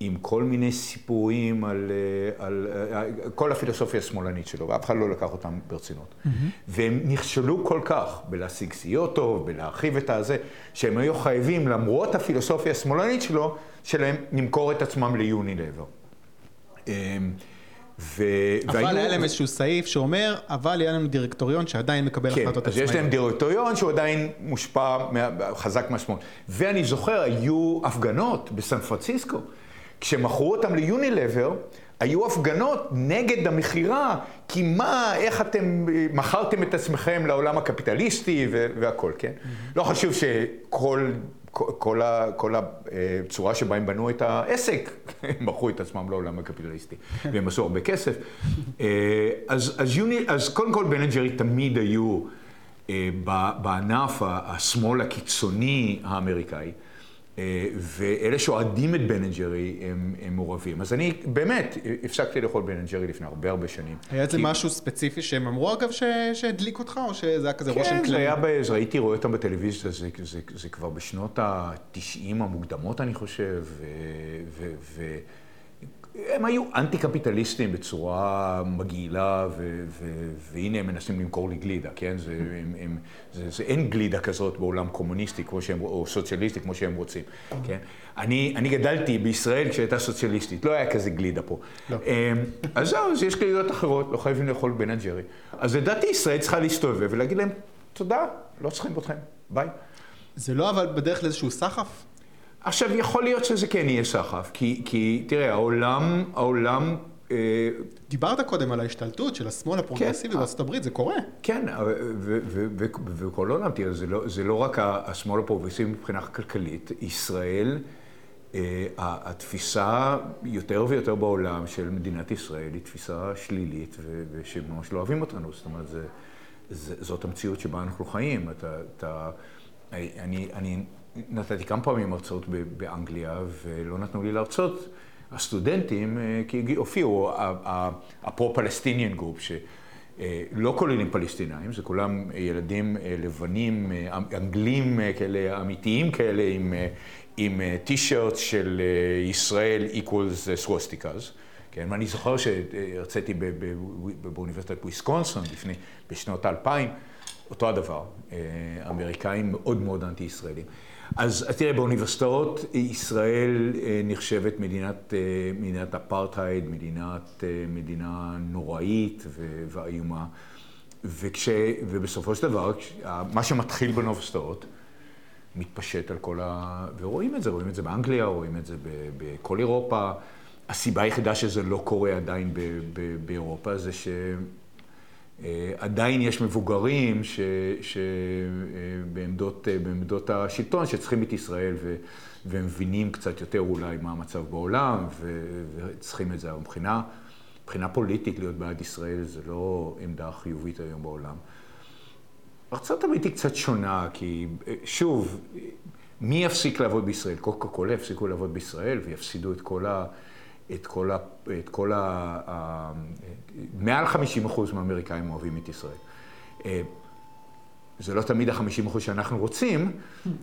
S2: עם כל מיני סיפורים על, אה, על, על אה, כל הפילוסופיה השמאלנית שלו, ואף אחד לא לקח אותם ברצינות. Mm-hmm. והם נכשלו כל כך בלהשיג סיוע טוב, בלהרחיב את הזה, שהם היו חייבים, למרות הפילוסופיה השמאלנית שלו, שלהם למכור את עצמם ליוניליבר.
S1: ו... אבל והיו... היה להם איזשהו סעיף שאומר, אבל היה לנו דירקטוריון שעדיין מקבל כן, החלטות
S2: עצמאיות. כן, אז יש להם דירקטוריון שהוא עדיין מושפע, חזק מהשמאל. ואני זוכר, היו הפגנות בסן פרנסיסקו. כשמכרו אותם ליונילבר, היו הפגנות נגד המכירה, כי מה, איך אתם מכרתם את עצמכם לעולם הקפיטליסטי והכל, כן? Mm-hmm. לא חשוב שכל כל, ה, כל הצורה שבה הם בנו את העסק, הם מכרו את עצמם לעולם הקפיטליסטי, והם עשו הרבה כסף. אה, אז, אז, יוני, אז קודם כל בן ג'רי תמיד היו אה, בענף השמאל הקיצוני האמריקאי. אה, ואלה שאוהדים את בן אנד ג'רי הם, הם מעורבים. אז אני באמת הפסקתי לאכול בן אנד ג'רי לפני הרבה הרבה שנים.
S1: היה איזה כי... משהו ספציפי שהם אמרו אגב שהדליק אותך, או שזה היה כזה
S2: כן,
S1: רושם כללי?
S2: כן, זה היה, הייתי רואה אותם בטלוויזיה, זה, זה, זה, זה כבר בשנות ה-90 המוקדמות אני חושב, ו... ו, ו הם היו אנטי-קפיטליסטים בצורה מגעילה, ו- ו- והנה הם מנסים למכור לי גלידה, כן? זה, הם, הם, זה, זה אין גלידה כזאת בעולם קומוניסטי כמו שהם, או סוציאליסטי כמו שהם רוצים, כן? אני, אני גדלתי בישראל כשהייתה סוציאליסטית, לא היה כזה גלידה פה. לא. אמ, אז זהו, אז יש גלידות אחרות, לא חייבים לאכול בן הג'רי. אז לדעתי ישראל צריכה להסתובב ולהגיד להם, תודה, לא צריכים אתכם, ביי.
S1: זה לא אבל בדרך לאיזשהו סחף?
S2: עכשיו, יכול להיות שזה כן יהיה סחף, כי, כי תראה, העולם, העולם...
S1: אה, דיברת קודם על ההשתלטות של השמאל הפרוגרסיבי כן, בארצות הברית, זה קורה.
S2: כן, ובכל העולם, תראה, זה לא, זה לא רק השמאל הפרוגרסיבי מבחינה כלכלית, ישראל, אה, התפיסה יותר ויותר בעולם של מדינת ישראל היא תפיסה שלילית, ושממש לא אוהבים אותנו, זאת אומרת, זה, זה, זאת המציאות שבה אנחנו חיים. אתה, אתה, אני, אני נתתי כמה פעמים הרצאות באנגליה, ולא נתנו לי להרצות. הסטודנטים, אה, כי הופיעו ה pro-Palestinian group, שלא כוללים פלסטינאים, זה כולם ילדים אה, לבנים, אה, אנגלים כאלה, אמיתיים כאלה, עם, עם טישרט של ישראל equals swastikas. כן, ואני זוכר שהרציתי באוניברסיטת וויסקונסון לפני, בשנות האלפיים. אותו הדבר, אמריקאים מאוד מאוד אנטי-ישראלים. אז תראה, באוניברסיטאות ישראל נחשבת מדינת, מדינת אפרטהייד, מדינת, מדינה נוראית ואיומה. וכש, ובסופו של דבר, מה שמתחיל באוניברסיטאות, מתפשט על כל ה... ורואים את זה, רואים את זה באנגליה, רואים את זה בכל אירופה. הסיבה היחידה שזה לא קורה עדיין באירופה זה שעדיין יש מבוגרים שבעמדות בעמדות השלטון שצריכים את ישראל ו... ומבינים קצת יותר אולי מה המצב בעולם וצריכים את זה. מבחינה, מבחינה פוליטית להיות בעד ישראל זה לא עמדה חיובית היום בעולם. ארה"ב היא קצת שונה, כי שוב, מי יפסיק לעבוד בישראל? קוקה קולה יפסיקו לעבוד בישראל ויפסידו את כל ה... את כל ה... את כל ה... ה... מעל 50 אחוז מהאמריקאים אוהבים את ישראל. זה לא תמיד החמישים אחוז שאנחנו רוצים,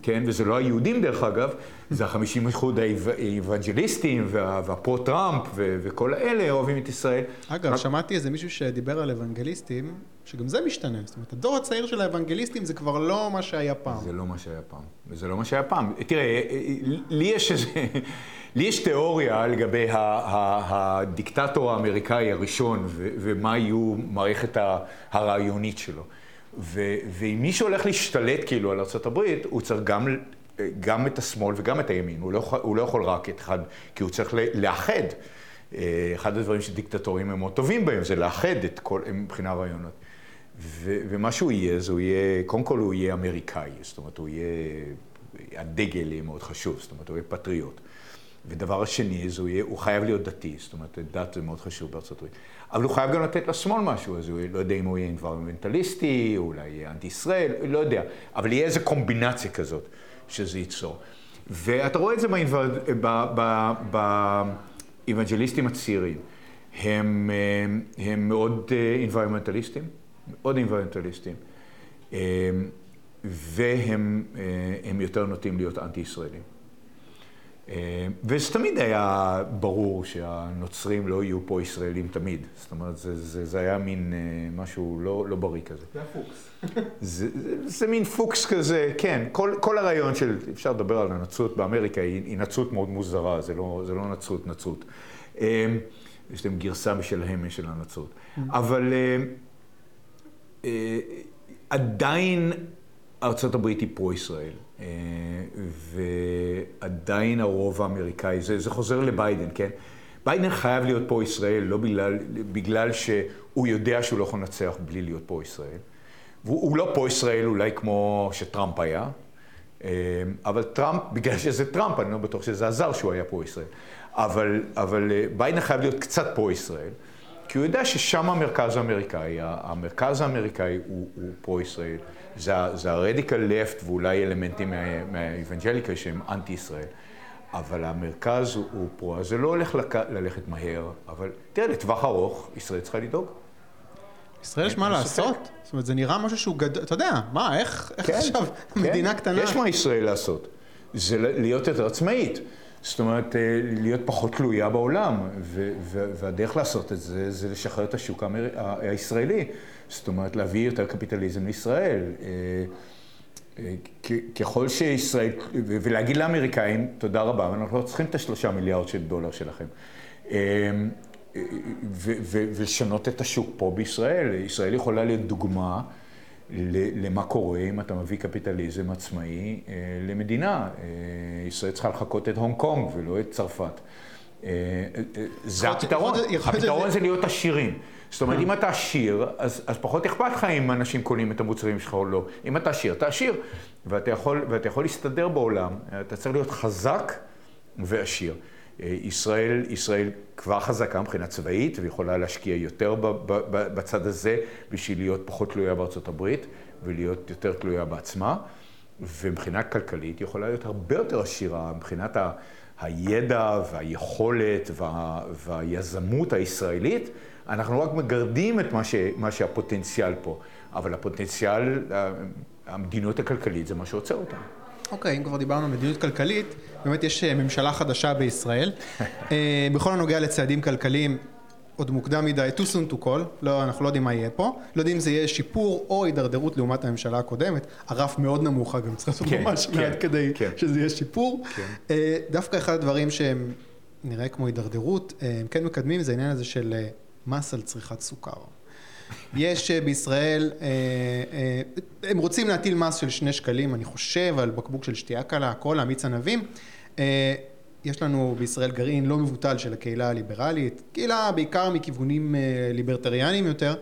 S2: כן, וזה לא היהודים דרך אגב, זה החמישים אחוז האבנג'ליסטים והפרו-טראמפ וכל האלה אוהבים את ישראל.
S1: אגב, שמעתי איזה מישהו שדיבר על אבנגליסטים, שגם זה משתנה. זאת אומרת, הדור הצעיר של האבנגליסטים זה כבר לא מה שהיה פעם.
S2: זה לא מה שהיה פעם. זה לא מה שהיה פעם. תראה, לי יש איזה... לי יש תיאוריה לגבי הדיקטטור האמריקאי הראשון ומה יהיו מערכת הרעיונית שלו. ואם מישהו הולך להשתלט כאילו על ארה"ב, הוא צריך גם, גם את השמאל וגם את הימין. הוא לא, הוא לא יכול רק את אחד, כי הוא צריך לאחד. אה, אחד הדברים שדיקטטורים הם מאוד טובים בהם, זה לאחד את כל, מבחינה רעיונות. ו, ומה שהוא יהיה, זה הוא יהיה, קודם כל הוא יהיה אמריקאי, זאת אומרת, הוא יהיה, הדגל יהיה מאוד חשוב, זאת אומרת, הוא יהיה פטריוט. ודבר השני, זה הוא, יהיה, הוא חייב להיות דתי, זאת אומרת, דת זה מאוד חשוב בארצות הברית. אבל הוא חייב גם לתת לשמאל משהו, אז הוא לא יודע אם הוא יהיה אינברמנטליסטי, אולי יהיה אנטי-ישראל, לא יודע. אבל יהיה איזו קומבינציה כזאת שזה ייצור. ואתה רואה את זה באיוונג'ליסטים הצעירים. הם, הם מאוד אינברמנטליסטים, מאוד אינברמנטליסטים, והם יותר נוטים להיות אנטי-ישראלים. אה, וזה תמיד היה ברור שהנוצרים לא יהיו פה ישראלים תמיד. זאת אומרת, זה, זה, זה היה מין אה, משהו לא, לא בריא כזה.
S1: זה הפוקס.
S2: זה, זה, זה מין פוקס כזה, כן. כל, כל הרעיון של, אפשר לדבר על הנצרות באמריקה, היא, היא נצרות מאוד מוזרה, זה לא, זה לא נצרות, נצרות. אה, יש להם גרסה משלהם של הנצרות. אבל עדיין ארה"ב היא פרו-ישראל. אה, ועדיין הרוב האמריקאי, זה, זה חוזר לביידן, כן? ביידן חייב להיות פה ישראל, לא בגלל, בגלל שהוא יודע שהוא לא יכול לנצח בלי להיות פרו ישראל. והוא לא פרו ישראל אולי כמו שטראמפ היה, אה, אבל טראמפ, בגלל שזה טראמפ, אני לא בטוח שזה עזר שהוא היה פרו ישראל. אבל, אבל אה, ביידן חייב להיות קצת פרו ישראל, כי הוא יודע ששם המרכז האמריקאי, המרכז האמריקאי הוא, הוא פרו ישראל. זה, זה ה radical left ואולי אלמנטים מהאבנג'ליקה שהם אנטי ישראל. אבל המרכז הוא, פרו, אז זה לא הולך לק... ללכת מהר, אבל תראה, לטווח ארוך, ישראל צריכה לדאוג.
S1: ישראל יש מה לעשות? זאת אומרת, זה נראה משהו שהוא גדול, אתה יודע, מה, איך, איך כן, עכשיו כן. מדינה קטנה...
S2: יש מה ישראל לעשות. זה להיות יותר עצמאית. זאת אומרת, אה, להיות פחות תלויה בעולם, והדרך לעשות את זה, זה לשחרר את השוק. הישראלי. זאת אומרת, להביא יותר קפיטליזם לישראל. אה, אה, ככל שישראל, ולהגיד לאמריקאים, תודה רבה, אנחנו לא צריכים את השלושה מיליארד של דולר שלכם. ולשנות את השוק פה בישראל. ישראל יכולה להיות דוגמה. למה קורה אם אתה מביא קפיטליזם עצמאי אה, למדינה. אה, ישראל צריכה לחכות את הונג קונג ולא את צרפת. אה, זה הפתרון, הפתרון זה להיות עשירים. זאת אומרת, אם אתה עשיר, אז, אז פחות אכפת לך אם אנשים קונים את המוצרים שלך או לא. אם אתה עשיר, אתה עשיר, ואתה יכול, ואתה יכול להסתדר בעולם. אתה צריך להיות חזק ועשיר. ישראל, ישראל כבר חזקה מבחינה צבאית ויכולה להשקיע יותר בצד הזה בשביל להיות פחות תלויה בארצות הברית ולהיות יותר תלויה בעצמה. ומבחינה כלכלית היא יכולה להיות הרבה יותר עשירה מבחינת ה... הידע והיכולת וה, והיזמות הישראלית, אנחנו רק מגרדים את מה, ש, מה שהפוטנציאל פה, אבל הפוטנציאל, המדיניות הכלכלית זה מה שעוצר אותנו.
S1: אוקיי, אם כבר דיברנו על מדיניות כלכלית, באמת יש אה, ממשלה חדשה בישראל. אה, בכל הנוגע לצעדים כלכליים, עוד מוקדם מדי, too soon to call, לא, אנחנו לא יודעים מה יהיה פה, לא יודעים אם זה יהיה שיפור או הידרדרות לעומת הממשלה הקודמת, הרף מאוד נמוך אגב, צריך לעשות
S2: כן,
S1: ממש
S2: כן,
S1: מעט כדי
S2: כן.
S1: שזה יהיה שיפור.
S2: כן.
S1: אה, דווקא אחד הדברים שהם נראה כמו הידרדרות, אה, הם כן מקדמים, זה העניין הזה של אה, מס על צריכת סוכר. יש אה, בישראל, אה, אה, הם רוצים להטיל מס של שני שקלים, אני חושב, על בקבוק של שתייה קלה, קולה, מיץ ענבים. יש לנו בישראל גרעין לא מבוטל של הקהילה הליברלית, קהילה בעיקר מכיוונים ליברטריאניים יותר.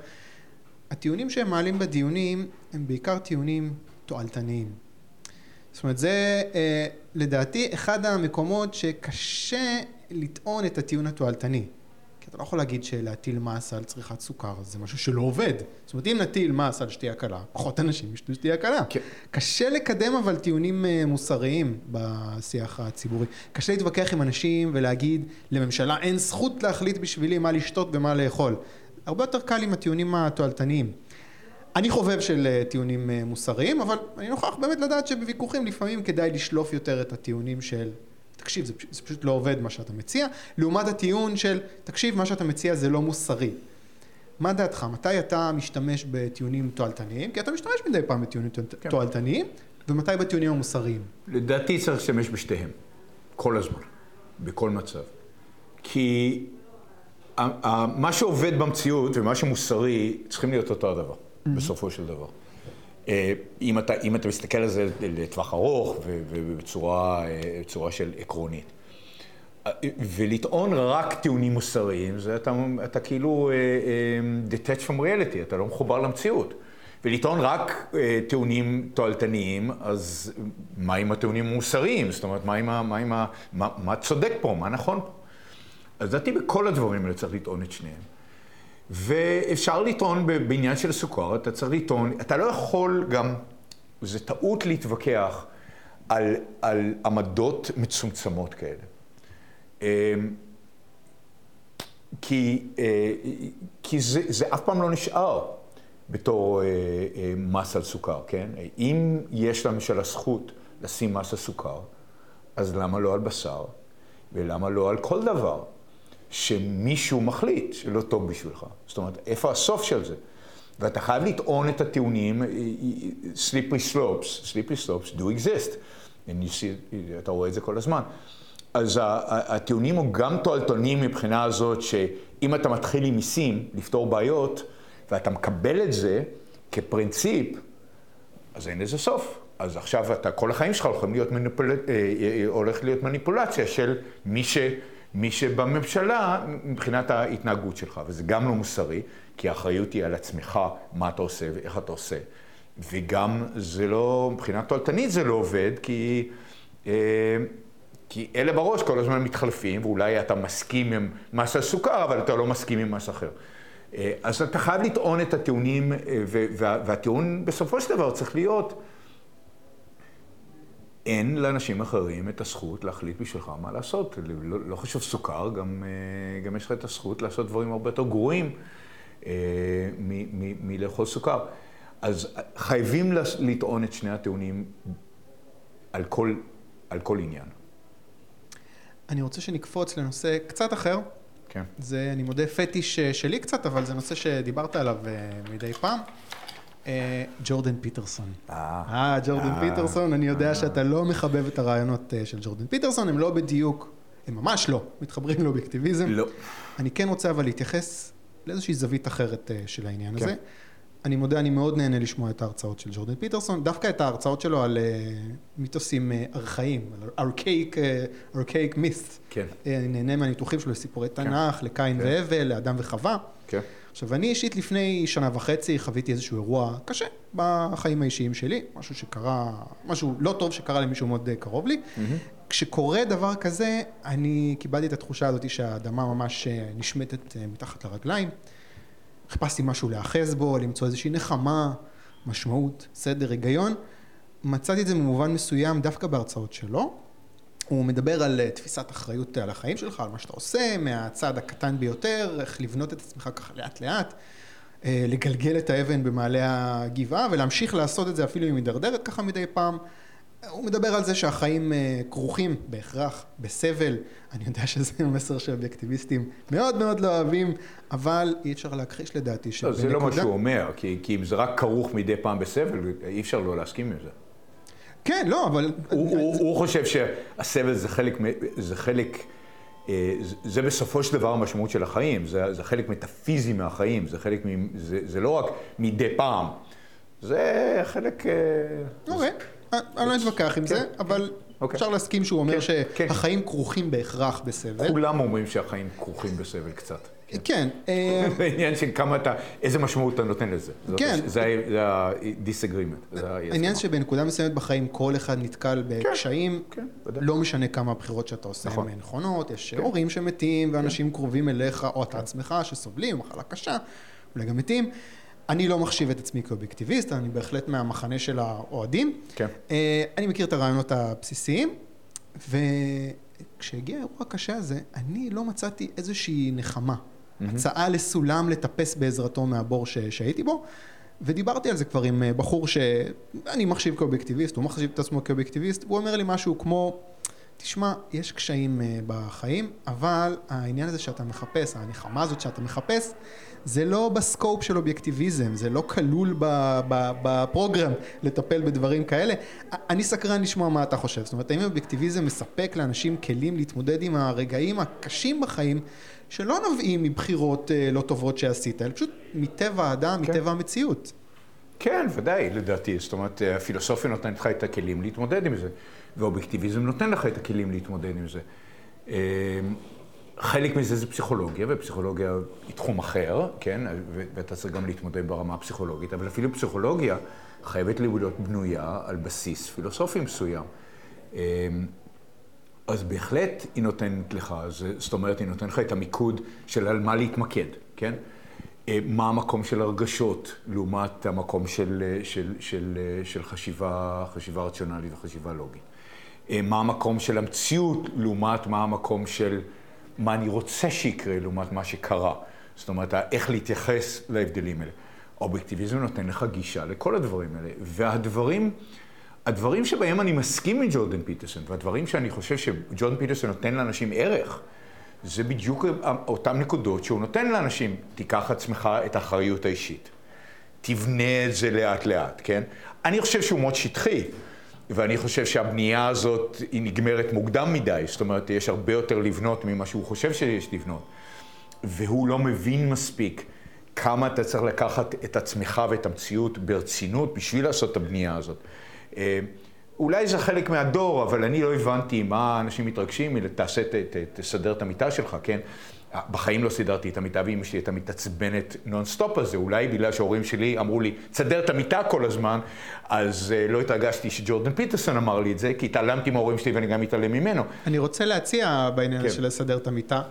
S1: הטיעונים שהם מעלים בדיונים הם בעיקר טיעונים תועלתניים. זאת אומרת, זה לדעתי אחד המקומות שקשה לטעון את הטיעון התועלתני. אתה לא יכול להגיד שלהטיל מס על צריכת סוכר זה משהו שלא עובד. זאת אומרת, אם נטיל מס על שתייה קלה, פחות אנשים ישתו שתייה קלה.
S2: כן.
S1: קשה לקדם אבל טיעונים אה, מוסריים בשיח הציבורי. קשה להתווכח עם אנשים ולהגיד לממשלה אין זכות להחליט בשבילי מה לשתות ומה לאכול. הרבה יותר קל עם הטיעונים התועלתניים. אני חובב של אה, טיעונים אה, מוסריים, אבל אני נוכח באמת לדעת שבוויכוחים לפעמים כדאי לשלוף יותר את הטיעונים של תקשיב, זה, זה פשוט לא עובד מה שאתה מציע, לעומת הטיעון של תקשיב, מה שאתה מציע זה לא מוסרי. מה דעתך? מתי אתה משתמש בטיעונים תועלתניים? כי אתה משתמש מדי פעם בטיעונים
S2: כן.
S1: תועלתניים, ומתי בטיעונים המוסריים?
S2: לדעתי צריך להשתמש בשתיהם, כל הזמן, בכל מצב. כי מה שעובד במציאות ומה שמוסרי צריכים להיות אותו הדבר, בסופו של דבר. אה, אם אתה, אם אתה מסתכל על זה לטווח ארוך ובצורה אה, של עקרונית. אה, ולטעון רק טיעונים מוסריים, זה אתה, אתה כאילו detached from reality, אתה לא מחובר למציאות. ולטעון רק טיעונים תועלתניים, אז מה עם הטיעונים המוסריים? זאת אומרת, מה, עם ה, מה, עם ה, מה, מה צודק פה, מה נכון פה? אז לדעתי בכל הדברים האלה צריך לטעון את שניהם. ואפשר לטעון בעניין של סוכר, אתה צריך לטעון, אתה לא יכול גם, זה טעות להתווכח על, על עמדות מצומצמות כאלה. אמ, כי, אה, כי זה, זה אף פעם לא נשאר בתור אה, אה, מס על סוכר, כן? אם יש לממשלה זכות לשים מס על סוכר, אז למה לא על בשר? ולמה לא על כל דבר שמישהו מחליט שלא טוב בשבילך? זאת אומרת, איפה הסוף של זה? ואתה חייב לטעון את הטיעונים, אה, slippery slopes, slippery slopes do exist. See, אתה רואה את זה כל הזמן. אז הטיעונים הוא גם תועלתונים מבחינה הזאת, שאם אתה מתחיל עם מיסים לפתור בעיות, ואתה מקבל את זה כפרינציפ, אז אין לזה סוף. אז עכשיו אתה, כל החיים שלך הולכים להיות מניפול... אה, אה, הולך להיות מניפולציה של מי, ש... מי שבממשלה מבחינת ההתנהגות שלך, וזה גם לא מוסרי, כי האחריות היא על עצמך, מה אתה עושה ואיך אתה עושה. וגם זה לא, מבחינה תועלתנית זה לא עובד, כי, אה, כי אלה בראש כל הזמן מתחלפים, ואולי אתה מסכים עם מס הסוכר, אבל אתה לא מסכים עם מס אחר. אה, אז אתה חייב לטעון את הטיעונים, אה, והטיעון בסופו של דבר צריך להיות, אין לאנשים אחרים את הזכות להחליט בשבילך מה לעשות. לא, לא חשוב סוכר, גם, אה, גם יש לך את הזכות לעשות דברים הרבה יותר גרועים אה, מלאכול סוכר. אז חייבים לטעון את שני הטיעונים על כל, על כל עניין.
S1: אני רוצה שנקפוץ לנושא קצת אחר.
S2: כן.
S1: זה, אני מודה, פטיש אה, שלי קצת, אבל זה נושא שדיברת עליו אה, מדי פעם. אה, ג'ורדן פיטרסון.
S2: אה,
S1: אה, ג'ורדן
S2: אה,
S1: פיטרסון, אני יודע. שאתה לא מחבב את הרעיונות של ג'ורדן פיטרסון, הם לא בדיוק, הם ממש לא, מתחברים לאובייקטיביזם.
S2: לא.
S1: אני כן רוצה אבל להתייחס לאיזושהי זווית אחרת של העניין
S2: כן.
S1: הזה. אני מודה, אני מאוד נהנה לשמוע את ההרצאות של ג'ורדן פיטרסון, דווקא את ההרצאות שלו על מיתוסים ארכאיים, על ארכאיק, ארכאיק מיסט.
S2: כן.
S1: אני נהנה מהניתוחים שלו לסיפורי תנ"ך, לקין
S2: כן.
S1: והבל, לאדם וחווה.
S2: כן.
S1: עכשיו, אני אישית לפני שנה וחצי חוויתי איזשהו אירוע קשה בחיים האישיים שלי, משהו שקרה, משהו לא טוב שקרה למישהו מאוד אה, קרוב לי. כשקורה דבר כזה, אני קיבלתי את התחושה הזאת שהאדמה ממש אה, נשמטת אה, מתחת לרגליים. חיפשתי משהו להיאחז בו, למצוא איזושהי נחמה, משמעות, סדר, היגיון. מצאתי את זה במובן מסוים דווקא בהרצאות שלו. הוא מדבר על אה, תפיסת אחריות על החיים שלך, על מה שאתה עושה, מהצעד הקטן ביותר, איך לבנות את עצמך ככה לאט לאט, אה, לגלגל את האבן במעלה הגבעה ולהמשיך לעשות את זה אפילו אם היא מידרדרת ככה מדי פעם. הוא מדבר על זה שהחיים אה, כרוכים בהכרח בסבל. אני יודע שזה מסר שאובייקטיביסטים מאוד מאוד לא אוהבים, אבל אי אפשר להכחיש לדעתי
S2: לא,
S1: שבנקודה...
S2: זה לא מה שהוא אומר, כי, כי אם זה רק כרוך מדי פעם בסבל, אי אפשר לא להסכים עם זה.
S1: כן, לא, אבל...
S2: הוא, הוא, הוא חושב שהסבל זה חלק, זה חלק, אה, זה- בסופו של דבר המשמעות של החיים, זה, זה חלק מטאפיזי מהחיים, זה חלק, מ, זה, זה לא רק מדי פעם, זה חלק... אה,
S1: אוקיי, אני לא אתווכח עם
S2: כן,
S1: זה, אבל
S2: אוקיי.
S1: אפשר להסכים שהוא אומר
S2: כן, כן.
S1: שהחיים כרוכים בהכרח בסבל.
S2: כולם אומרים שהחיים כרוכים בסבל קצת.
S1: כן, אה,
S2: זה עניין של כמה אתה, איזה משמעות אתה נותן לזה.
S1: כן.
S2: זה ה-disagreement.
S1: העניין שבנקודה מסוימת בחיים כל אחד נתקל בקשיים,
S2: כן.
S1: לא משנה כמה הבחירות שאתה עושה
S2: נכון.
S1: הן נכונות, יש הורים שמתים ואנשים קרובים אליך, או אתה עצמך שסובלים, מחלה קשה, אולי גם מתים. אני לא מחשיב את עצמי כאובייקטיביסט, אני בהחלט מהמחנה של האוהדים.
S2: כן.
S1: אה, אני מכיר את הרעיונות הבסיסיים, וכשהגיע האירוע הקשה הזה, אני לא מצאתי איזושהי נחמה. הצעה לסולם לטפס בעזרתו מהבור שהייתי בו, ודיברתי על זה כבר עם אה, בחור שאני מחשיב כאובייקטיביסט, הוא מחשיב את עצמו כאובייקטיביסט, והוא אומר לי משהו כמו, תשמע, יש קשיים אה, בחיים, אבל העניין הזה שאתה מחפש, הנחמה הזאת שאתה מחפש, זה לא בסקופ של אובייקטיביזם, זה לא כלול בפרוגרם לטפל בדברים כאלה. אני סקרן לשמוע מה אתה חושב. זאת אומרת, האם אובייקטיביזם מספק לאנשים כלים להתמודד עם הרגעים הקשים בחיים, שלא נובעים מבחירות אה, לא טובות שעשית, אלא פשוט מטבע האדם,
S2: כן.
S1: מטבע המציאות.
S2: כן, ודאי, לדעתי. זאת אומרת, הפילוסופיה נותנת לך את הכלים להתמודד עם זה, והאובייקטיביזם נותן לך את הכלים להתמודד עם זה. אה, חלק מזה זה פסיכולוגיה, ופסיכולוגיה היא תחום אחר, כן? ואתה צריך גם להתמודד ברמה הפסיכולוגית, אבל אפילו פסיכולוגיה חייבת להיות בנויה על בסיס פילוסופי מסוים. אז בהחלט היא נותנת לך, זאת אומרת, היא נותנת לך את המיקוד של על מה להתמקד, כן? אה, מה המקום של הרגשות לעומת המקום של, אה, של, של, אה, של חשיבה, חשיבה רציונלית וחשיבה לוגית. מה המקום של המציאות לעומת מה המקום של מה אני רוצה שיקרה לעומת מה שקרה. זאת אומרת, איך להתייחס להבדלים האלה. האובייקטיביזם נותן לך גישה לכל הדברים האלה, והדברים... הדברים שבהם אני מסכים עם ג'ורדן פיטרסון, והדברים שאני חושב שג'ורדן פיטרסון נותן לאנשים ערך, זה בדיוק אותן נקודות שהוא נותן לאנשים. תיקח עצמך את האחריות האישית. תבנה את זה לאט לאט, כן? אני חושב שהוא מאוד שטחי, ואני חושב שהבנייה הזאת היא נגמרת מוקדם מדי. זאת אומרת, יש הרבה יותר לבנות ממה שהוא חושב שיש לבנות. והוא לא מבין מספיק כמה אתה צריך לקחת את עצמך ואת המציאות ברצינות בשביל לעשות את הבנייה הזאת. אה, אולי זה חלק מהדור, אבל אני לא הבנתי מה אנשים מתרגשים מלתעשה, תסדר את המיטה שלך, כן? בחיים לא סידרתי את המיטה, ואמא שלי הייתה מתעצבנת נונסטופ על זה, אולי בגלל שההורים שלי אמרו לי, תסדר את המיטה כל הזמן, אז אה, לא התרגשתי שג'ורדן פיטרסון אמר לי את זה, כי התעלמתי מההורים שלי ואני גם מתעלם ממנו.
S1: אני רוצה להציע בעניין הזה
S2: כן.
S1: של לסדר את המיטה,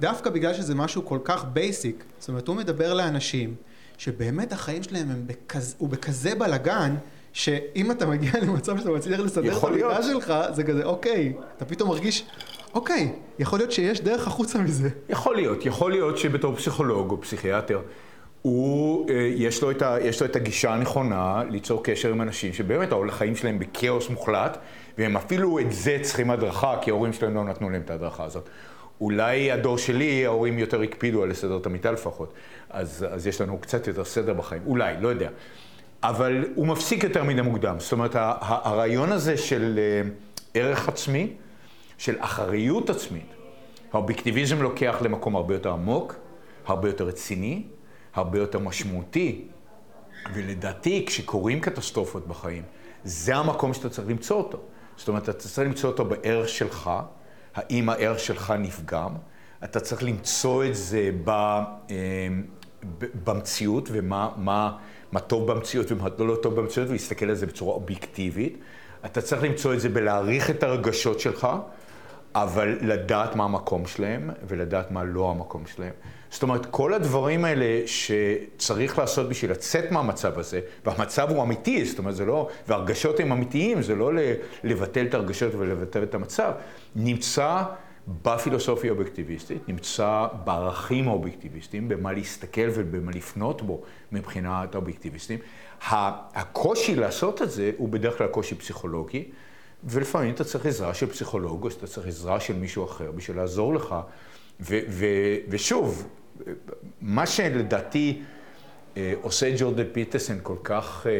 S1: דווקא בגלל שזה משהו כל כך basic, זאת אומרת, הוא מדבר לאנשים שבאמת החיים שלהם הם בכזה, הוא בכזה בלאגן, שאם אתה מגיע למצב שאתה מצליח לסדר את המיטה שלך, זה כזה, אוקיי, אתה פתאום מרגיש, אוקיי, יכול להיות שיש דרך החוצה מזה.
S2: יכול להיות, יכול להיות שבתור פסיכולוג או פסיכיאטר, הוא, אה, יש לו, את ה, יש לו את הגישה הנכונה ליצור קשר עם אנשים שבאמת החיים שלהם בכאוס מוחלט, והם אפילו את זה צריכים הדרכה, כי ההורים שלהם לא נתנו להם את ההדרכה הזאת. אולי הדור שלי, ההורים יותר הקפידו על לסדר את המיטה לפחות, אז, אז יש לנו קצת יותר סדר בחיים, אולי, לא יודע. אבל הוא מפסיק יותר מדי מוקדם. זאת אומרת, הרעיון הזה של אה, ערך עצמי, של אחריות עצמית, האובייקטיביזם לוקח למקום הרבה יותר עמוק, הרבה יותר רציני, הרבה יותר משמעותי, ולדעתי, כשקורים קטסטרופות בחיים, זה המקום שאתה צריך למצוא אותו. זאת אומרת, אתה צריך למצוא אותו בערך שלך, האם הערך שלך נפגם, אתה צריך למצוא את זה ב, אה, במציאות, ומה מה, מה טוב במציאות ומה לא טוב במציאות, ולהסתכל על זה בצורה אובייקטיבית. אתה צריך למצוא את זה בלהעריך את הרגשות שלך, אבל לדעת מה המקום שלהם, ולדעת מה לא המקום שלהם. זאת אומרת, כל הדברים האלה שצריך לעשות בשביל לצאת מהמצב הזה, והמצב הוא אמיתי, זאת אומרת, זה לא, והרגשות הם אמיתיים, זה לא לבטל את הרגשות ולבטל את המצב, נמצא בפילוסופיה האובייקטיביסטית, נמצא בערכים האובייקטיביסטיים, במה להסתכל ובמה לפנות בו מבחינת האובייקטיביסטים. הקושי לעשות את זה הוא בדרך כלל קושי פסיכולוגי, ולפעמים אתה צריך עזרה של פסיכולוג, או שאתה צריך עזרה של מישהו אחר בשביל לעזור לך. ו- ו- ושוב, מה שלדעתי אה, עושה ג'ורדן פיטרסן כל כך אה,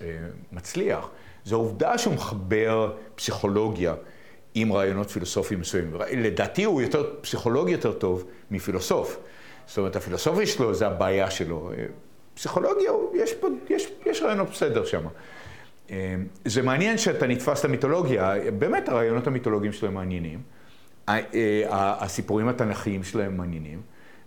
S2: אה, מצליח, זו העובדה שהוא מחבר פסיכולוגיה עם רעיונות פילוסופיים מסוימים. לדעתי הוא יותר, פסיכולוג יותר טוב מפילוסוף. זאת אומרת, הפילוסופיה שלו זה הבעיה שלו. פסיכולוגיה, יש, פה, יש, יש רעיונות בסדר שם. זה מעניין שאתה נתפס למיתולוגיה, באמת הרעיונות המיתולוגיים שלו הם מעניינים. הסיפורים התנ"כיים שלהם מעניינים.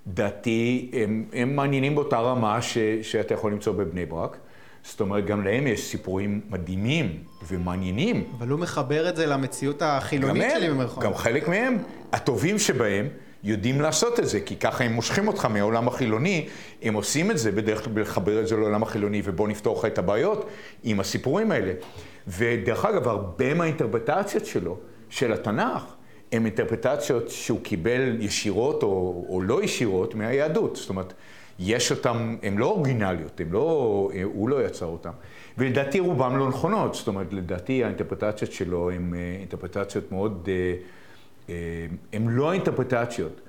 S2: דעתי, הם, הם מעניינים באותה רמה ש, שאתה יכול למצוא בבני ברק. זאת אומרת, גם להם יש סיפורים מדהימים ומעניינים.
S1: אבל הוא מחבר את זה למציאות החילונית שלי במרכאות.
S2: גם חלק מהם, הטובים שבהם, יודעים לעשות את זה, כי ככה הם מושכים אותך מהעולם החילוני, הם עושים את זה בדרך כלל לחבר את זה לעולם החילוני, ובוא נפתור לך את הבעיות עם הסיפורים האלה. ודרך אגב, הרבה מהאינטרפטציות שלו, של התנ"ך, הן אינטרפטציות שהוא קיבל ישירות או, או לא ישירות מהיהדות. זאת אומרת, יש אותן, הן לא אורגינליות, הן לא, הוא לא יצר אותן. ולדעתי רובן לא נכונות, זאת אומרת, לדעתי האינטרפטציות שלו הן אה, אינטרפטציות מאוד, אה, אה, הן לא האינטרפטציות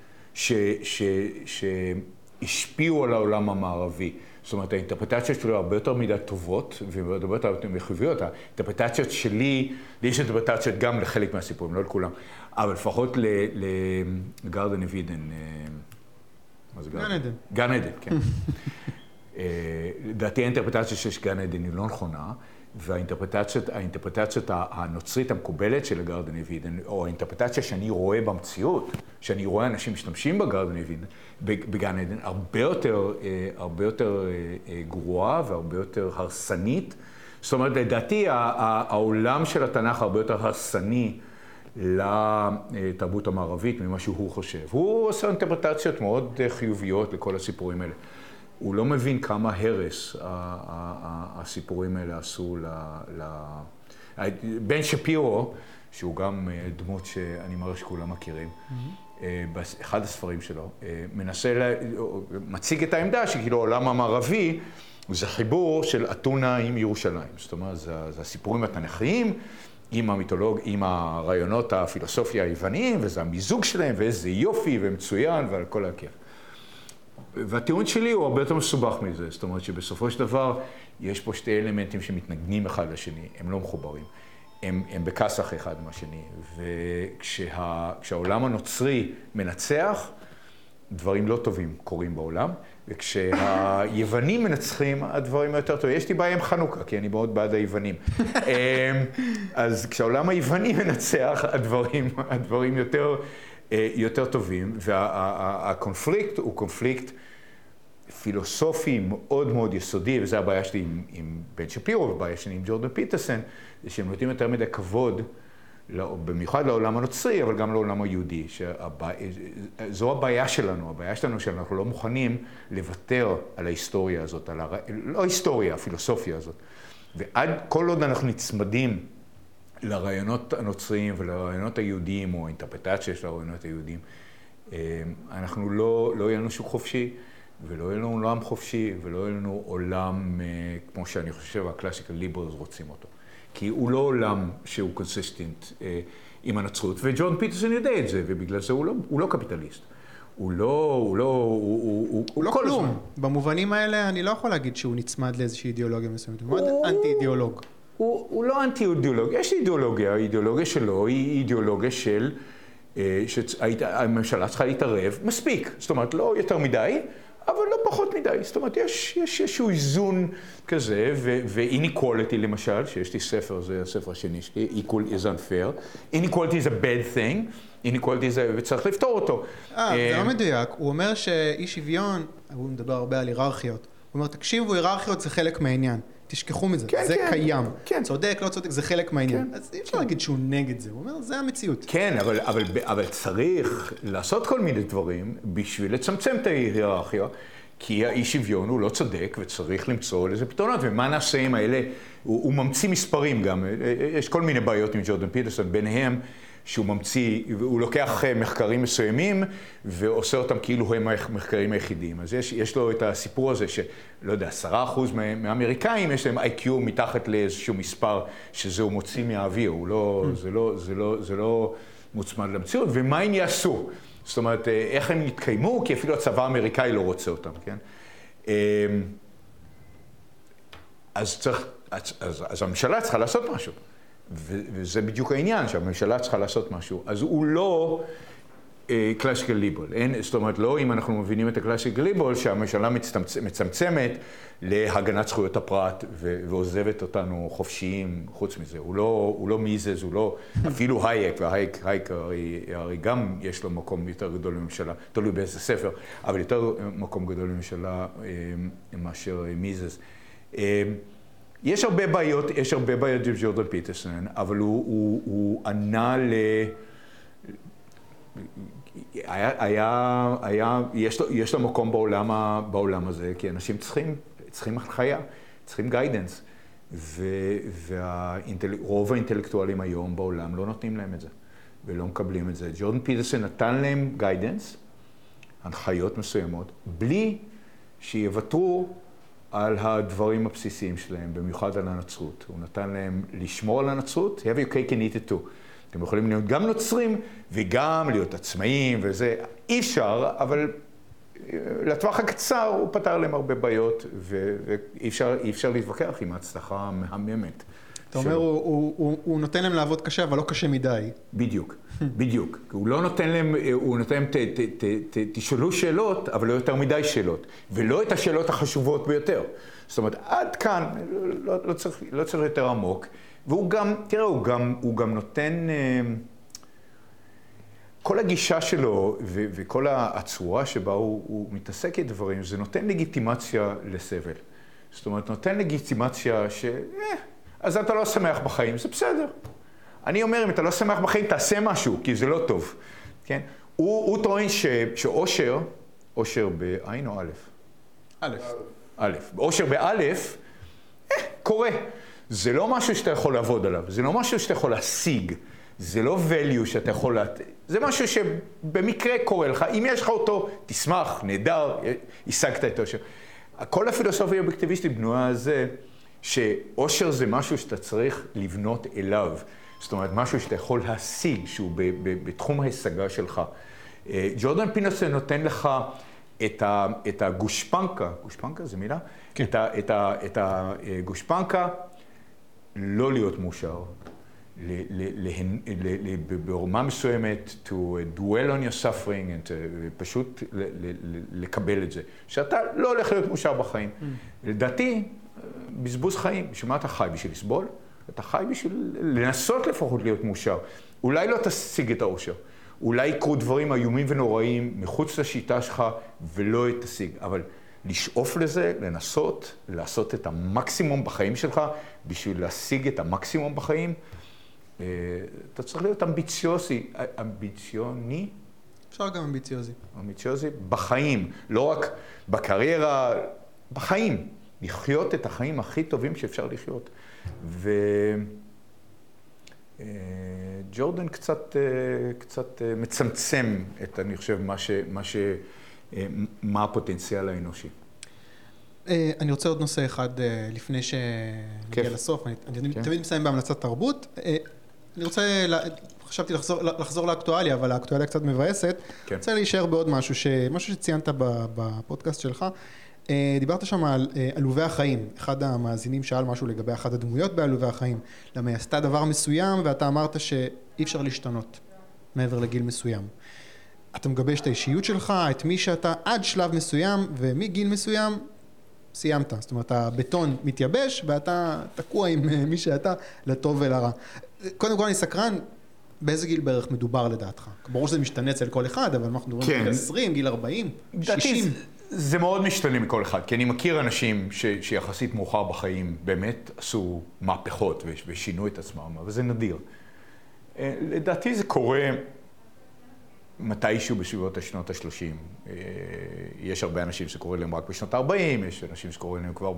S2: שהשפיעו על העולם המערבי. זאת אומרת, האינטרפטציות שלו הרבה יותר מדי טובות והרבה יותר חיוביות. האינטרפטציות שלי, לי יש אינטרפטציות גם לחלק מהסיפורים, לא לכולם, אבל לפחות לגרדן אבידן.
S1: גן עדן?
S2: גן עדן, כן. אה, לדעתי האינטרפטציה שיש גן עדן היא לא נכונה, והאינטרפטציה הנוצרית המקובלת של הגרדן אבידן, או האינטרפטציה שאני רואה במציאות, שאני רואה אנשים משתמשים בגרדן אבידן, בגן עדן, הרבה יותר, אה, הרבה יותר אה, גרועה והרבה יותר הרסנית. זאת אומרת, לדעתי העולם של התנ"ך הרבה יותר הרסני. לתרבות המערבית ממה שהוא חושב. הוא עושה אינטרפרטציות מאוד חיוביות לכל הסיפורים האלה. הוא לא מבין כמה הרס הסיפורים האלה עשו ל... בן שפירו, שהוא גם אה, דמות שאני מראה שכולם מכירים, mm-hmm. באחד הספרים שלו, אה, מנסה, לה... מציג את העמדה שכאילו העולם המערבי זה חיבור של אתונה עם ירושלים. זאת אומרת, זה, זה הסיפורים התנ"כיים. עם המיתולוג, עם הרעיונות הפילוסופיה היווניים, וזה המיזוג שלהם, ואיזה יופי ומצוין, ועל כל הכיף. והטיעון שלי הוא הרבה יותר מסובך מזה, זאת אומרת שבסופו של דבר יש פה שתי אלמנטים שמתנגנים אחד לשני, הם לא מחוברים, הם, הם בכסח אחד עם השני, וכשהעולם הנוצרי מנצח, דברים לא טובים קורים בעולם, וכשהיוונים מנצחים, הדברים יותר טובים. יש לי בעיה עם חנוכה, כי אני מאוד בעד היוונים. אמ, אז כשהעולם היווני מנצח, הדברים, הדברים יותר, אה, יותר טובים, והקונפליקט הוא קונפליקט פילוסופי מאוד מאוד יסודי, וזו הבעיה שלי עם, עם בן שפירו, והבעיה שלי עם ג'ורדן פיטרסן, זה שהם נותנים יותר מדי כבוד. לא, במיוחד לעולם הנוצרי, אבל גם לעולם היהודי. שהבע... זו הבעיה שלנו, הבעיה שלנו שאנחנו לא מוכנים לוותר על ההיסטוריה הזאת, על הר... לא ההיסטוריה, הפילוסופיה הזאת. ועד כל עוד אנחנו נצמדים לרעיונות הנוצריים ולרעיונות היהודיים, או האינטרפטציה של הרעיונות היהודיים, אה, אנחנו לא, לא יהיה לנו שוק חופשי, ולא יהיה לנו עולם חופשי, ולא יהיה לנו עולם אה, כמו שאני חושב ה classical liberals רוצים אותו. כי הוא לא עולם שהוא consistent אה, עם הנצרות, וג'ורדן פיטרסון יודע את זה, ובגלל זה הוא לא, הוא לא קפיטליסט. הוא לא, הוא לא, הוא, הוא, הוא,
S1: הוא לא כלום. הזמן. במובנים האלה אני לא יכול להגיד שהוא נצמד לאיזושהי אידיאולוגיה מסוימת, הוא מאוד אנטי-אידיאולוג.
S2: הוא, הוא לא אנטי-אידיאולוג, יש אידיאולוגיה, האידיאולוגיה שלו היא אידיאולוגיה של, אה, שהממשלה צריכה להתערב, מספיק, זאת אומרת לא יותר מדי, אבל לא פחות מדי. זאת אומרת, יש, יש איזשהו איזון כזה, ו-inequality למשל, שיש לי ספר, זה הספר השני שלי, equal is unfair. inequality is a bad thing, inequality זה, וצריך לפתור אותו.
S1: אה, זה לא מדויק. הוא אומר שאי שוויון, הוא מדבר הרבה על היררכיות. הוא אומר, תקשיבו, היררכיות זה חלק מהעניין. תשכחו מזה, כן, זה כן, קיים. כן. צודק, לא צודק, זה חלק מהעניין. כן, אז אי אפשר כן. להגיד שהוא נגד זה, הוא אומר, זה המציאות.
S2: כן, אבל, אבל, אבל צריך לעשות כל מיני דברים בשביל לצמצם את ההיררכיה, כי האי שוויון הוא לא צודק וצריך למצוא לזה פתרונות. ומה נעשה עם האלה? הוא, הוא ממציא מספרים גם, יש כל מיני בעיות עם ג'ורדן פיטרסון, ביניהם שהוא ממציא, הוא לוקח אה, מחקרים מסוימים ועושה אותם כאילו הם המחקרים היחידים. אז יש, יש לו את הסיפור הזה שלא יודע, עשרה אחוז מהאמריקאים יש להם איי-קיו מתחת לאיזשהו מספר שזה הוא מוציא מהאוויר, הוא לא, mm. זה, לא, זה, לא, זה לא מוצמד למציאות, ומה הם יעשו? זאת אומרת, אה, איך הם יתקיימו? כי אפילו הצבא האמריקאי לא רוצה אותם, כן? אמ, אז צריך, אז, אז, אז הממשלה צריכה לעשות משהו. וזה בדיוק העניין, שהממשלה צריכה לעשות משהו. אז הוא לא קלאסיקל ליבול. זאת אומרת, לא אם אנחנו מבינים את הקלאסיקל ליבול, שהממשלה מצטמצ, מצמצמת להגנת זכויות הפרט ועוזבת אותנו חופשיים חוץ מזה. הוא לא, הוא לא מיזז, הוא לא, אפילו הייק, והייק הייק הרי, הרי גם יש לו מקום יותר גדול לממשלה, תלוי באיזה ספר, אבל יותר מקום גדול לממשלה אה, מאשר מיזז. יש הרבה בעיות, יש הרבה בעיות עם ג'ורדן פיטרסון, אבל הוא, הוא, הוא ענה ל... היה, היה, היה, יש לו, יש לו מקום בעולם, בעולם הזה, כי אנשים צריכים, צריכים הנחיה, צריכים guidance, ורוב האינטלקטואלים היום בעולם לא נותנים להם את זה, ולא מקבלים את זה. ג'ורדן פיטרסון נתן להם guidance, הנחיות מסוימות, בלי שיוותרו על הדברים הבסיסיים שלהם, במיוחד על הנצרות. הוא נתן להם לשמור על הנצרות, have your cake and eat it too. אתם יכולים להיות גם נוצרים וגם להיות עצמאים וזה, אי אפשר, אבל אה, לטווח הקצר הוא פתר להם הרבה בעיות, ואי אפשר, אפשר להתווכח עם ההצלחה המהממת.
S1: אתה אומר, הוא, הוא, הוא, הוא נותן להם לעבוד קשה, אבל לא קשה מדי.
S2: בדיוק, בדיוק. הוא לא נותן להם, הוא נותן להם, ת, ת, ת, ת, תשאלו שאלות, אבל לא יותר מדי שאלות. ולא את השאלות החשובות ביותר. זאת אומרת, עד כאן, לא, לא, צריך, לא צריך יותר עמוק. והוא גם, תראה, הוא גם, הוא גם נותן... אה, כל הגישה שלו ו- וכל הצורה שבה הוא, הוא מתעסק עם דברים, זה נותן לגיטימציה לסבל. זאת אומרת, נותן לגיטימציה ש... אה, אז אתה לא שמח בחיים, זה בסדר. אני אומר, אם אתה לא שמח בחיים, תעשה משהו, כי זה לא טוב, כן? הוא, הוא טוען ש, שאושר, אושר בעין או א'?
S1: א'.
S2: א'. אושר באלף, אה, קורה. זה לא משהו שאתה יכול לעבוד עליו, זה לא משהו שאתה יכול להשיג, זה לא value שאתה יכול, לה... זה משהו שבמקרה קורה לך. אם יש לך אותו, תשמח, נהדר, השגת את האושר. כל הפילוסופיה האובייקטיביסטית בנויה על זה. שאושר זה משהו שאתה צריך לבנות אליו. זאת אומרת, משהו שאתה יכול להשיג, שהוא ב, ב, בתחום ההשגה שלך. אה, ג'ורדן פינוסון נותן לך את, ה, את הגושפנקה, גושפנקה זה מילה? כן. את, ה, את, ה, את הגושפנקה לא להיות מאושר. ברמה מסוימת, to dwell on your suffering, and to, פשוט לקבל את זה. שאתה לא הולך להיות מאושר בחיים. Mm. לדעתי, בזבוז חיים. בשביל מה אתה חי? בשביל לסבול? אתה חי בשביל לנסות לפחות להיות מאושר. אולי לא תשיג את האושר. אולי יקרו דברים איומים ונוראים מחוץ לשיטה שלך ולא תשיג. אבל לשאוף לזה, לנסות, לעשות את המקסימום בחיים שלך בשביל להשיג את המקסימום בחיים, אה, אתה צריך להיות אמביציוזי, אמביציוני.
S1: אפשר גם אמביציוזי.
S2: אמביציוזי בחיים, לא רק בקריירה, בחיים. לחיות את החיים הכי טובים שאפשר לחיות. וג'ורדן אה, קצת, אה, קצת אה, מצמצם את, אני חושב, מה, ש, מה, ש, מה הפוטנציאל האנושי.
S1: אני רוצה עוד נושא אחד לפני שנגיע לסוף. אני, כן. תמיד מסיים בהמלצת תרבות. אני רוצה, חשבתי לחזור, לחזור לאקטואליה, אבל האקטואליה קצת מבאסת. כן. אני רוצה להישאר בעוד משהו, ש, משהו שציינת בפודקאסט שלך. אה, דיברת שם על אה, עלובי החיים, אחד המאזינים שאל משהו לגבי אחת הדמויות בעלובי החיים, למה היא עשתה דבר מסוים ואתה אמרת שאי אפשר להשתנות מעבר לגיל מסוים. אתה מגבש את האישיות שלך, את מי שאתה עד שלב מסוים ומגיל מסוים סיימת, זאת אומרת הבטון מתייבש ואתה תקוע עם אה, מי שאתה לטוב ולרע. קודם כל אני סקרן, באיזה גיל בערך מדובר לדעתך? ברור שזה משתנה אצל כל אחד, אבל אנחנו מדברים על גיל 20, גיל 40, 60.
S2: זה מאוד משתנה מכל אחד, כי אני מכיר אנשים ש, שיחסית מאוחר בחיים באמת עשו מהפכות ושינו את עצמם, אבל זה נדיר. אה, לדעתי זה קורה מתישהו בסביבות השנות ה-30. אה, יש הרבה אנשים שקורה להם רק בשנות ה-40, יש אנשים שקורה להם כבר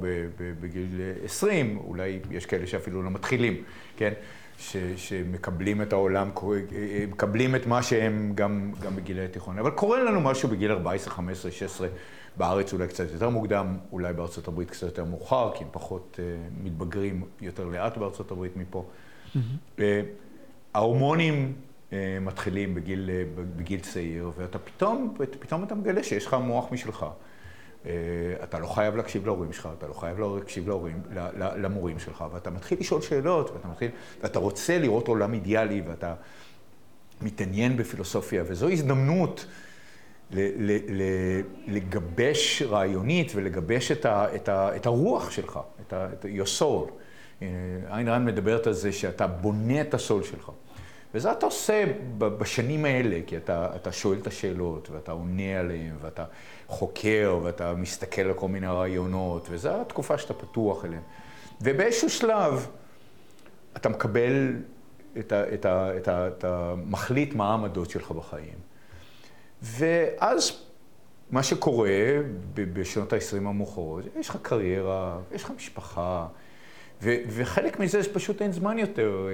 S2: בגיל 20, אולי יש כאלה שאפילו לא מתחילים, כן? ש, שמקבלים את העולם, מקבלים את מה שהם גם, גם בגילי התיכון. אבל קורה לנו משהו בגיל 14, 15, 16, בארץ אולי קצת יותר מוקדם, אולי בארצות הברית קצת יותר מאוחר, כי הם פחות uh, מתבגרים יותר לאט בארצות הברית מפה. Mm-hmm. Uh, ההורמונים uh, מתחילים בגיל, בגיל צעיר, ואתה פתאום, פתאום אתה מגלה שיש לך מוח משלך. אתה לא חייב להקשיב להורים שלך, אתה לא חייב להקשיב להורים, למורים שלך, ואתה מתחיל לשאול שאלות, ואתה מתחיל, ואתה רוצה לראות עולם אידיאלי, ואתה מתעניין בפילוסופיה, וזו הזדמנות לגבש רעיונית ולגבש את, ה, את, ה, את הרוח שלך, את, ה, את your soul. אה, איין רן מדברת על זה שאתה בונה את הסול שלך. וזה אתה עושה בשנים האלה, כי אתה, אתה שואל את השאלות, ואתה עונה עליהן, ואתה חוקר, ואתה מסתכל על כל מיני רעיונות, וזו התקופה שאתה פתוח אליהן. ובאיזשהו שלב אתה מקבל את ה... את ה, את ה, את ה מחליט מה העמדות שלך בחיים. ואז מה שקורה בשנות ה-20 המאוחרות, יש לך קריירה, יש לך משפחה, ו- וחלק מזה זה פשוט אין זמן יותר אה,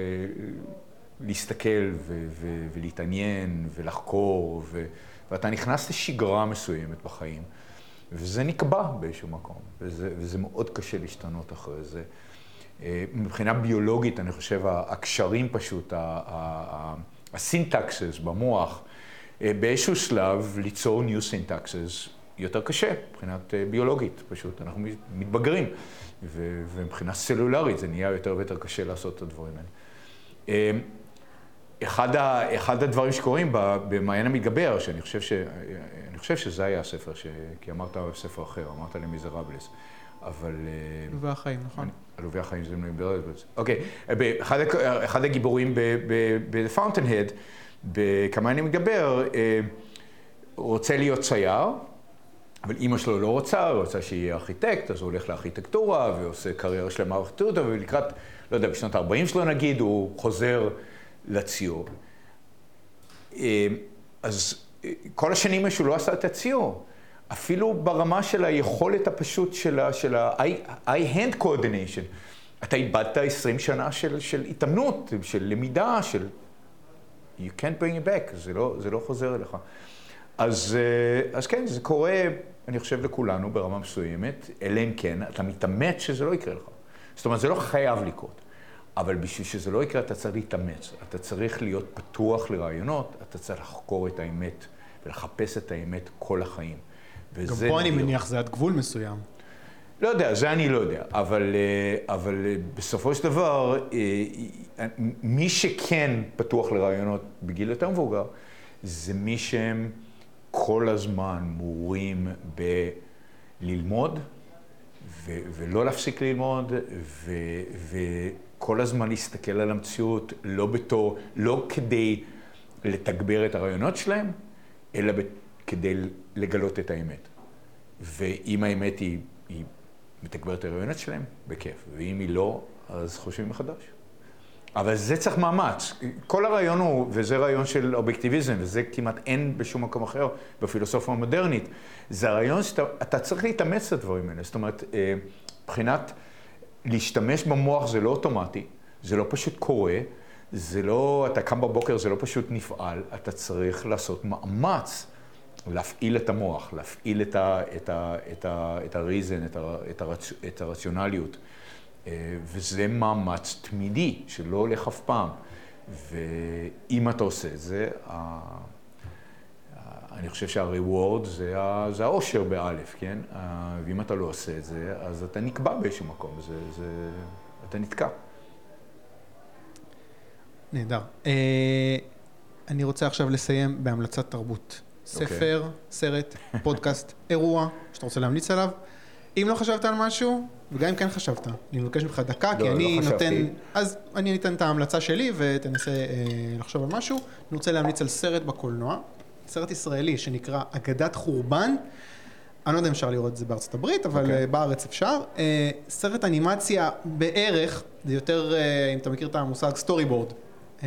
S2: להסתכל ו- ו- ולהתעניין ולחקור, ו- ואתה נכנס לשגרה מסוימת בחיים, וזה נקבע באיזשהו מקום, וזה, וזה מאוד קשה להשתנות אחרי זה. אה, מבחינה ביולוגית, אני חושב, הקשרים פשוט, הסינטקסס במוח, באיזשהו שלב ליצור new syntaxes יותר קשה, מבחינת אה, ביולוגית, פשוט אנחנו מתבגרים, ומבחינה סלולרית זה נהיה יותר ויותר קשה לעשות את הדברים האלה. אה, אחד, ה, אחד הדברים שקורים במעיין המתגבר, שאני חושב, ש, אני חושב שזה היה הספר, ש, כי אמרת ספר אחר, אמרת למיזרבלס, אבל...
S1: עלובי החיים, נכון.
S2: עלובי החיים זה מיזרבלס. אוקיי, אחד, אחד הגיבורים ב-Fountainhead, בכמה אני מדבר, אה, רוצה להיות צייר, אבל אימא שלו לא רוצה, הוא רוצה שיהיה ארכיטקט, אז הוא הולך לארכיטקטורה ועושה קריירה שלמה בארכיטקטורה, ולקראת, לא יודע, בשנות ה-40 שלו נגיד, הוא חוזר לציור. אה, אז אה, כל השנים שהוא לא עשה את הציור. אפילו ברמה של היכולת הפשוט של ה-eye-hand coordination. אתה איבדת 20 שנה של, של התאמנות, של למידה, של you can't bring it back, זה לא, זה לא חוזר אליך. אז, אה, אז כן, זה קורה, אני חושב, לכולנו ברמה מסוימת, אלא אם כן, אתה מתאמץ שזה לא יקרה לך. זאת אומרת, זה לא חייב לקרות. אבל בשביל שזה לא יקרה, אתה צריך להתאמץ. אתה צריך להיות פתוח לרעיונות, אתה צריך לחקור את האמת ולחפש את האמת כל החיים.
S1: גם פה אני מניח זה עד גבול מסוים.
S2: לא יודע, זה אני לא יודע, אבל, אה, אבל אה, בסופו של דבר, מי שכן פתוח לרעיונות בגיל יותר מבוגר, זה מי שהם כל הזמן מורים בללמוד, ו- ולא להפסיק ללמוד, ו- וכל הזמן להסתכל על המציאות, לא בתור, לא כדי לתגבר את הרעיונות שלהם, אלא כדי לגלות את האמת. ואם האמת היא, היא מתגבר את הרעיונות שלהם, בכיף. ואם היא לא, אז חושבים מחדש. אבל זה צריך מאמץ. כל הרעיון הוא, וזה רעיון של אובייקטיביזם, וזה כמעט אין בשום מקום אחר בפילוסופיה המודרנית, זה הרעיון שאתה צריך להתאמץ את הדברים האלה. זאת אומרת, אה, מבחינת להשתמש במוח זה לא אוטומטי, זה לא פשוט קורה, זה לא, אתה קם בבוקר, זה לא פשוט נפעל, אתה צריך לעשות מאמץ. להפעיל את המוח, להפעיל את, ה, את, ה, את, ה, את הריזן, את, ה, את, הרצ, את הרציונליות. אה, וזה מאמץ תמידי שלא הולך אף פעם. ואם אתה עושה את זה, אני חושב זה, זה האושר באלף, כן? ואם אתה לא עושה את זה, אז אתה נקבע באיזשהו מקום, זה, זה, אתה נתקע.
S1: נהדר. אה, אני רוצה עכשיו לסיים בהמלצת תרבות. אוקיי. ספר, okay. סרט, פודקאסט, אירוע, שאתה רוצה להמליץ עליו. אם לא חשבת על משהו, וגם אם כן חשבת, אני מבקש ממך דקה, לא, כי אני לא נותן... חשבתי. אז אני אתן את ההמלצה שלי ותנסה אה, לחשוב על משהו. אני רוצה להמליץ על סרט בקולנוע, סרט ישראלי שנקרא אגדת חורבן. אני לא יודע אם אפשר לראות את זה בארצות הברית, אבל okay. אוקיי. אה, בארץ אפשר. אה, סרט אנימציה בערך, זה יותר, אה, אם אתה מכיר את המושג סטורי בורד. Okay.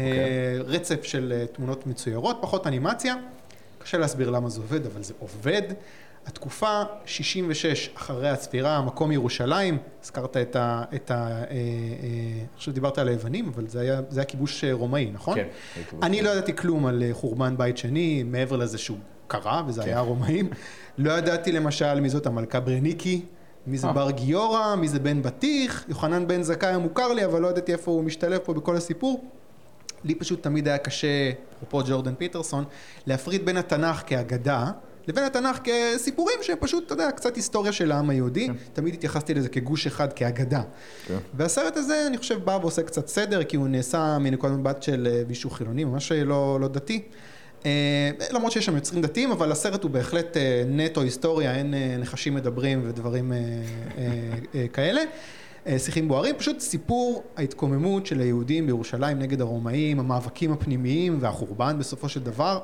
S1: רצף של תמונות מצוירות, פחות אנימציה. קשה להסביר למה זה עובד, אבל זה עובד. התקופה 66 אחרי הצפירה, מקום ירושלים, הזכרת את ה... את ה אה, אה, חושב שדיברת על היוונים, אבל זה היה, זה היה כיבוש רומאי, נכון?
S2: כן.
S1: אני לא ידעתי כלום על חורבן בית שני, מעבר לזה שהוא קרה, וזה
S2: כן.
S1: היה רומאים. לא ידעתי למשל מי זאת המלכה ברניקי, מי זה
S2: אה.
S1: בר גיורא, מי זה בן בטיח, יוחנן בן זכאי המוכר לי, אבל לא ידעתי איפה הוא משתלב פה בכל הסיפור. לי פשוט תמיד היה קשה, אפרופו ג'ורדן פיטרסון, להפריד בין התנ"ך כאגדה לבין התנ"ך כסיפורים שהם פשוט, אתה יודע, קצת היסטוריה של העם היהודי. תמיד התייחסתי לזה כגוש אחד, כאגדה.
S2: כן.
S1: והסרט הזה, אני חושב, בא ועושה קצת סדר, כי הוא נעשה מנקודת מבט של אה, מישהו חילוני, ממש לא, לא דתי. אה, למרות שיש שם יוצרים דתיים, אבל הסרט הוא בהחלט אה, נטו היסטוריה, אין אה, נחשים מדברים ודברים אה, אה, אה, כאלה. אה, שיחים בוערים, פשוט סיפור ההתקוממות של היהודים בירושלים נגד הרומאים, המאבקים הפנימיים והחורבן בסופו של דבר.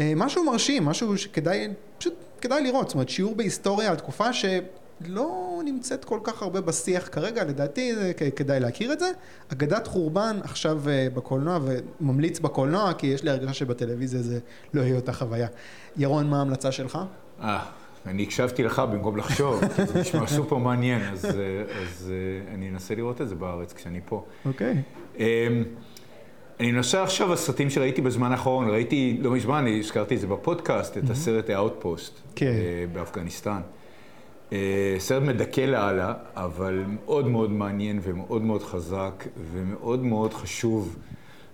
S1: אה, משהו מרשים, משהו שכדאי, פשוט כדאי לראות, זאת אומרת שיעור בהיסטוריה על תקופה שלא נמצאת כל כך הרבה בשיח כרגע, לדעתי כדאי להכיר את זה. אגדת חורבן עכשיו אה, בקולנוע וממליץ בקולנוע, כי יש לי הרגשה שבטלוויזיה זה לא יהיה אותה חוויה. ירון, מה ההמלצה שלך?
S2: אה, אני הקשבתי לך במקום לחשוב, כי זה נשמע סופר מעניין, אז, אה, אז אני אנסה לראות את זה בארץ כשאני פה.
S1: אוקיי.
S2: אמ, אני נוסע עכשיו הסרטים שראיתי בזמן האחרון, ראיתי לא מזמן, אני הזכרתי את זה בפודקאסט, את הסרט The Outpost
S1: כן.
S2: אה, באפגניסטן. אה, סרט מדכא לאללה, אבל מאוד מאוד מעניין ומאוד מאוד חזק ומאוד מאוד חשוב,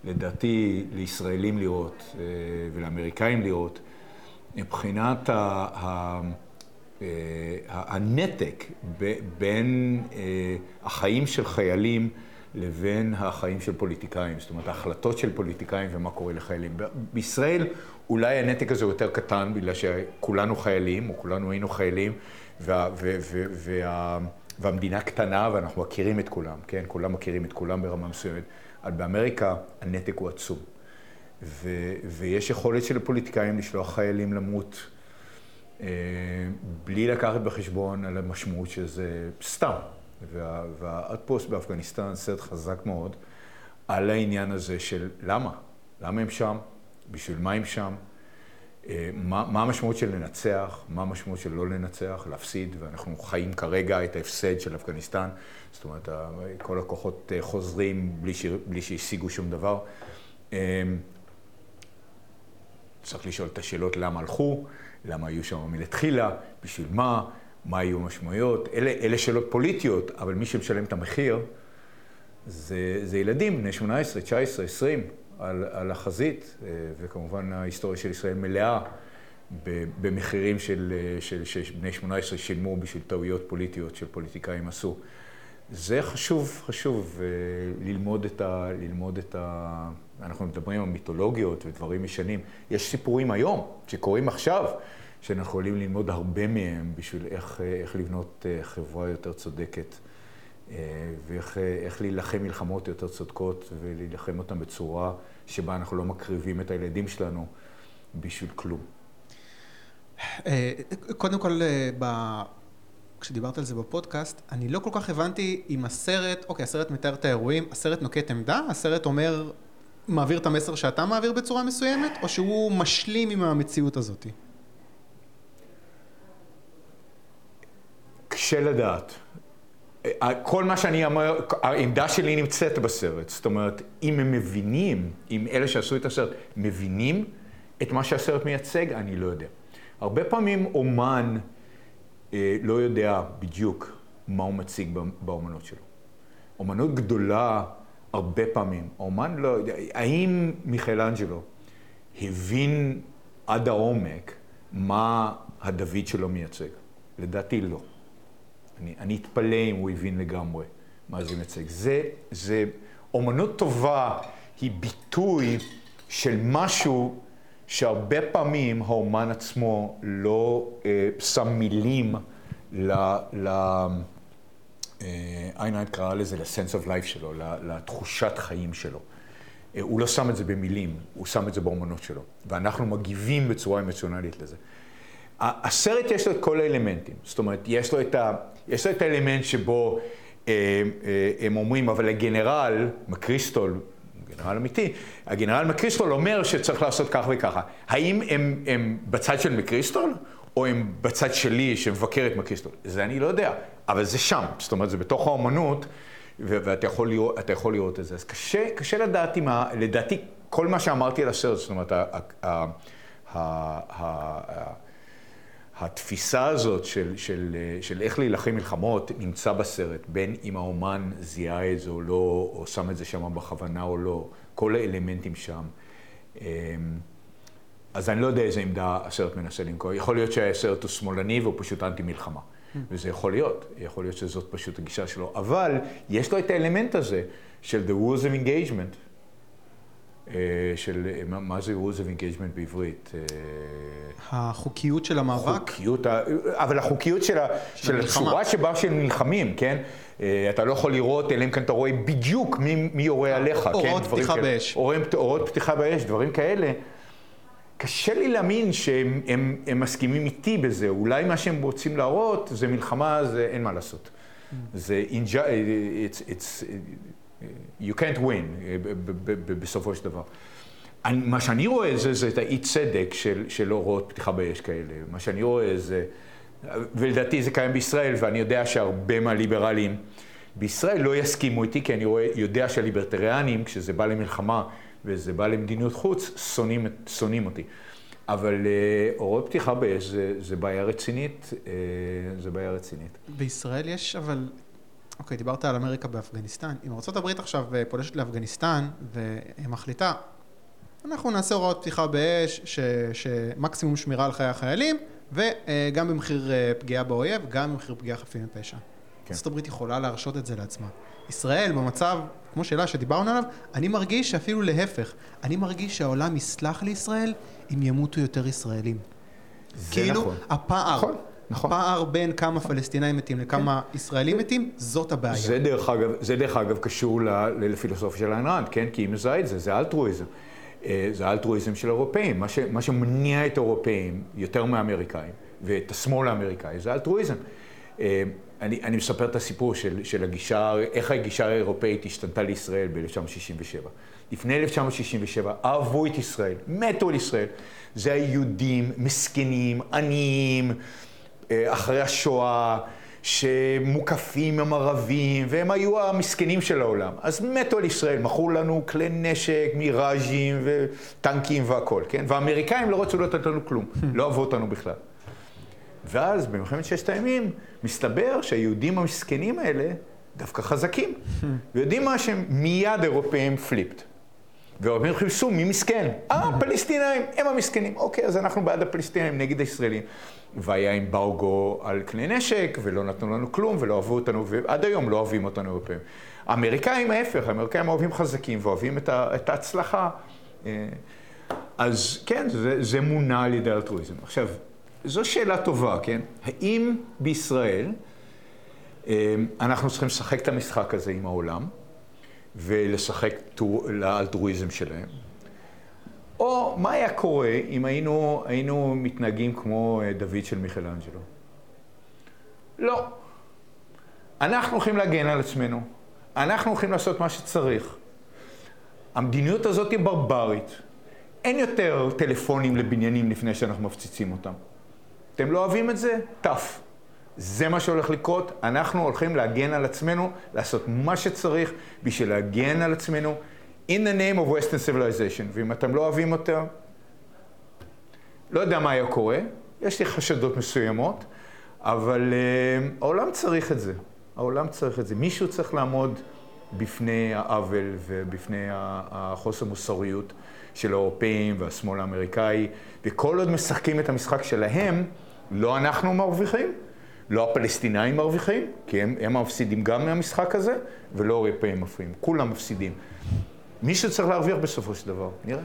S2: לדעתי, לישראלים לראות אה, ולאמריקאים לראות, מבחינת הנתק בין החיים של חיילים לבין החיים של פוליטיקאים, זאת אומרת, ההחלטות של פוליטיקאים ומה קורה לחיילים. בישראל אולי הנתק הזה יותר קטן, בגלל שכולנו חיילים, או כולנו היינו חיילים, וה, ו, ו, וה, והמדינה קטנה ואנחנו מכירים את כולם, כן? כולם מכירים את כולם ברמה מסוימת. אבל באמריקה הנתק הוא עצום. ו, ויש יכולת של הפוליטיקאים לשלוח חיילים למות. אה, בלי לקחת בחשבון על המשמעות שזה סתם. וה- והאוטפוסט באפגניסטן, סרט חזק מאוד, על העניין הזה של למה? למה הם שם? בשביל מה הם שם? אה, מה, מה המשמעות של לנצח? מה המשמעות של לא לנצח? להפסיד? ואנחנו חיים כרגע את ההפסד של אפגניסטן. זאת אומרת, כל הכוחות אה, חוזרים בלי, שהשיגו שום דבר. אה, צריך לשאול את השאלות למה הלכו, למה היו שם מלכתחילה, בשביל מה, מה היו המשמעויות. אלה, אלה שאלות פוליטיות, אבל מי שמשלם את המחיר זה, זה ילדים, בני 18, 19, 20, על, על החזית, אה, וכמובן ההיסטוריה של ישראל מלאה במחירים של, אה, של, שבני 18 שילמו בשביל טעויות פוליטיות שפוליטיקאים עשו. זה חשוב, חשוב אה, ללמוד את ה... ללמוד את ה... אנחנו מדברים על מיתולוגיות ודברים ישנים. יש סיפורים היום, שקורים עכשיו, שאנחנו יכולים ללמוד הרבה מהם בשביל איך, אה, איך לבנות אה, חברה יותר צודקת, אה, ואיך איך להילחם מלחמות יותר צודקות, ולהילחם אותן בצורה שבה אנחנו לא מקריבים את הילדים שלנו בשביל כלום.
S1: קודם כל, ב... כשדיברת על זה בפודקאסט, אני לא כל כך הבנתי אם הסרט, אוקיי, הסרט מתאר את האירועים, הסרט נוקט עמדה, הסרט אומר, מעביר את המסר שאתה מעביר בצורה מסוימת, או שהוא משלים עם המציאות הזאת?
S2: קשה לדעת. אה, כל מה שאני אומר, העמדה שלי נמצאת בסרט. זאת אומרת, אם הם מבינים, אם אלה שעשו את הסרט מבינים את מה שהסרט מייצג, אני לא יודע. הרבה פעמים אומן אה, לא יודע בדיוק מה הוא מציג באומנות שלו. אומנות גדולה, הרבה פעמים, האומן לא יודע, האם מיכאלנג'לו הבין עד העומק מה הדוד שלו מייצג? לדעתי לא. אני, אני אתפלא אם הוא הבין לגמרי מה זה מייצג. זה, זה, אומנות טובה היא ביטוי של משהו שהרבה פעמים האומן עצמו לא אה, שם מילים ל... ל אה, איינהייט קרא לזה ל-sense of life שלו, לתחושת חיים שלו. אה, הוא לא שם את זה במילים, הוא שם את זה באומנות שלו. ואנחנו מגיבים בצורה אמוציונלית לזה. הסרט יש לו את כל האלמנטים, זאת אומרת, יש לו את, ה, יש לו את האלמנט שבו אה, אה, הם אומרים, אבל הגנרל מקריסטול, גנרל אמיתי, הגנרל מקריסטול אומר שצריך לעשות כך וככה. האם הם, הם בצד של מקריסטול, או הם בצד שלי שמבקר את מקיסטו, זה אני לא יודע, אבל זה שם, זאת אומרת, זה בתוך האומנות, ואתה יכול, לראות, יכול לראות את זה. אז קשה, קשה לדעת אם, ה, לדעתי, כל מה שאמרתי על הסרט, זאת אומרת, ה, ה, ה, ה, ה, התפיסה הזאת של, של, של איך להילחם מלחמות נמצא בסרט, בין אם האומן זיהה את זה או לא, או שם את זה שם בכוונה או לא, כל האלמנטים שם. אמ, אז אני לא יודע איזה עמדה הסרט מנסה למכור. יכול להיות שהסרט הוא שמאלני והוא פשוט אנטי מלחמה. וזה יכול להיות, יכול להיות שזאת פשוט הגישה שלו. אבל יש לו את האלמנט הזה של The Rules of Engagement, של, מה זה rules of engagement בעברית? אה,
S1: החוקיות של המאבק?
S2: חוקיות, אבל החוקיות של, של, הצורה שבה שהם נלחמים, כן? אה, אתה לא יכול לראות, אלא אם כן אתה רואה בדיוק מי, מי יורה עליך, כן?
S1: אורות פתיחה באש.
S2: אורות פתיחה באש, דברים כאלה. קשה לי להאמין שהם הם, הם מסכימים איתי בזה. אולי מה שהם רוצים להראות זה מלחמה, זה אין מה לעשות. Mm. זה, it's, it's, you can't win בסופו של דבר. מה שאני רואה זה, זה את האי צדק של, של הוראות פתיחה באש כאלה. מה שאני רואה זה, ולדעתי זה קיים בישראל, ואני יודע שהרבה מהליברלים בישראל לא יסכימו איתי, כי אני רואה, יודע שהליברטריאנים, כשזה בא למלחמה וזה בא למדיניות חוץ, שונאים, שונאים אותי. אבל uh, הוראות פתיחה באש זה, זה בעיה רצינית, uh, זה בעיה רצינית.
S1: בישראל יש אבל אוקיי, דיברת על אמריקה באפגניסטן. אם ארה"ב עכשיו אה, פולשת לאפגניסטן והיא מחליטה, אנחנו נעשה הוראות פתיחה באש, ש, שמקסימום שמירה על חיי החיילים, וגם במחיר אה, פגיעה באויב, גם במחיר פגיעה חפים מפשע. כן. הברית יכולה להרשות את זה לעצמה. ישראל במצב, כמו שאלה שדיברנו עליו, אני מרגיש שאפילו להפך, אני מרגיש שהעולם יסלח לישראל אם ימותו יותר ישראלים.
S2: זה
S1: כאילו,
S2: נכון.
S1: הפער
S2: נכון. נכון.
S1: הפער בין כמה פלסטינאים מתים לכמה כן. ישראלים מתים, זאת הבעיה.
S2: זה דרך אגב, זה דרך אגב קשור לפילוסופיה של איין ראנד, כן? כי היא מזהה את זה, זה אלטרואיזם. אה, זה אלטרואיזם של אירופאים. מה, ש, מה שמניע את האירופאים יותר מהאמריקאים, ואת השמאל האמריקאי, זה אלטרואיזם. אה, אני, אני מספר את הסיפור של, של הגישה, איך הגישה האירופאית השתנתה לישראל ב-1967. לפני 1967 אהבו את ישראל, מתו על ישראל. זה היהודים, מסכנים, עניים. אה, אחרי השואה, שמוקפים הם ערבים, והם היו המסכנים של העולם. אז מתו על ישראל, מכרו לנו כלי נשק, מיראז'ים וטנקים והכול, כן? והאמריקאים לא רצו לתת לנו כלום, לא אהבו אותנו בכלל. ואז במלחמת ששת הימים, מסתבר שהיהודים המסכנים האלה דווקא חזקים. ויודעים מה שהם מיד אירופאים פליפט. והאירופאים חיפשו מי מסכן? אה, פלסטינאים, הם המסכנים. אוקיי, אז אנחנו בעד הפלסטינאים נגד הישראלים. והיה אמברגו על כלי נשק, ולא נתנו לנו כלום, ולא אהבו אותנו, ועד היום לא אוהבים אותנו אירופאים. האמריקאים ההפך, האמריקאים אוהבים חזקים ואוהבים את, ה, את ההצלחה. אה, אז כן, זה, זה מונע על ידי אלטרואיזם. עכשיו, זו שאלה טובה, כן? האם בישראל אה, אנחנו צריכים לשחק את המשחק הזה עם העולם, ולשחק לאלטרואיזם שלהם? או מה היה קורה אם היינו, היינו מתנהגים כמו אה, דוד של מיכלנג'לו? לא. אנחנו הולכים להגן על עצמנו. אנחנו הולכים לעשות מה שצריך. המדיניות הזאת היא ברברית. אין יותר טלפונים לבניינים לפני שאנחנו מפציצים אותם. אתם לא אוהבים את זה? טף. זה מה שהולך לקרות. אנחנו הולכים להגן על עצמנו, לעשות מה שצריך בשביל להגן על עצמנו. In the name of Western civilization, ואם אתם לא אוהבים אותה, לא יודע מה היה קורה, יש לי חשדות מסוימות, אבל uh, העולם צריך את זה, העולם צריך את זה. מישהו צריך לעמוד בפני העוול ובפני החוסר מוסריות של האירופאים והשמאל האמריקאי, וכל עוד משחקים את המשחק שלהם, לא אנחנו מרוויחים, לא הפלסטינאים מרוויחים, כי הם, הם מפסידים גם מהמשחק הזה, ולא האירופאים מפריעים, כולם מפסידים. מישהו צריך להרוויח בסופו של דבר, נראה.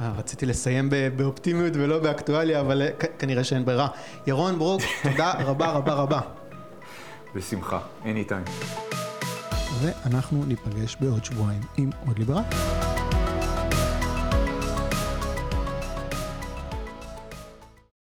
S1: אה, רציתי לסיים באופטימיות ולא באקטואליה, אבל אה, כנראה שאין ברירה. ירון ברוק, תודה רבה רבה רבה.
S2: בשמחה, anytime.
S1: ואנחנו ניפגש בעוד שבועיים עם עוד ליברל.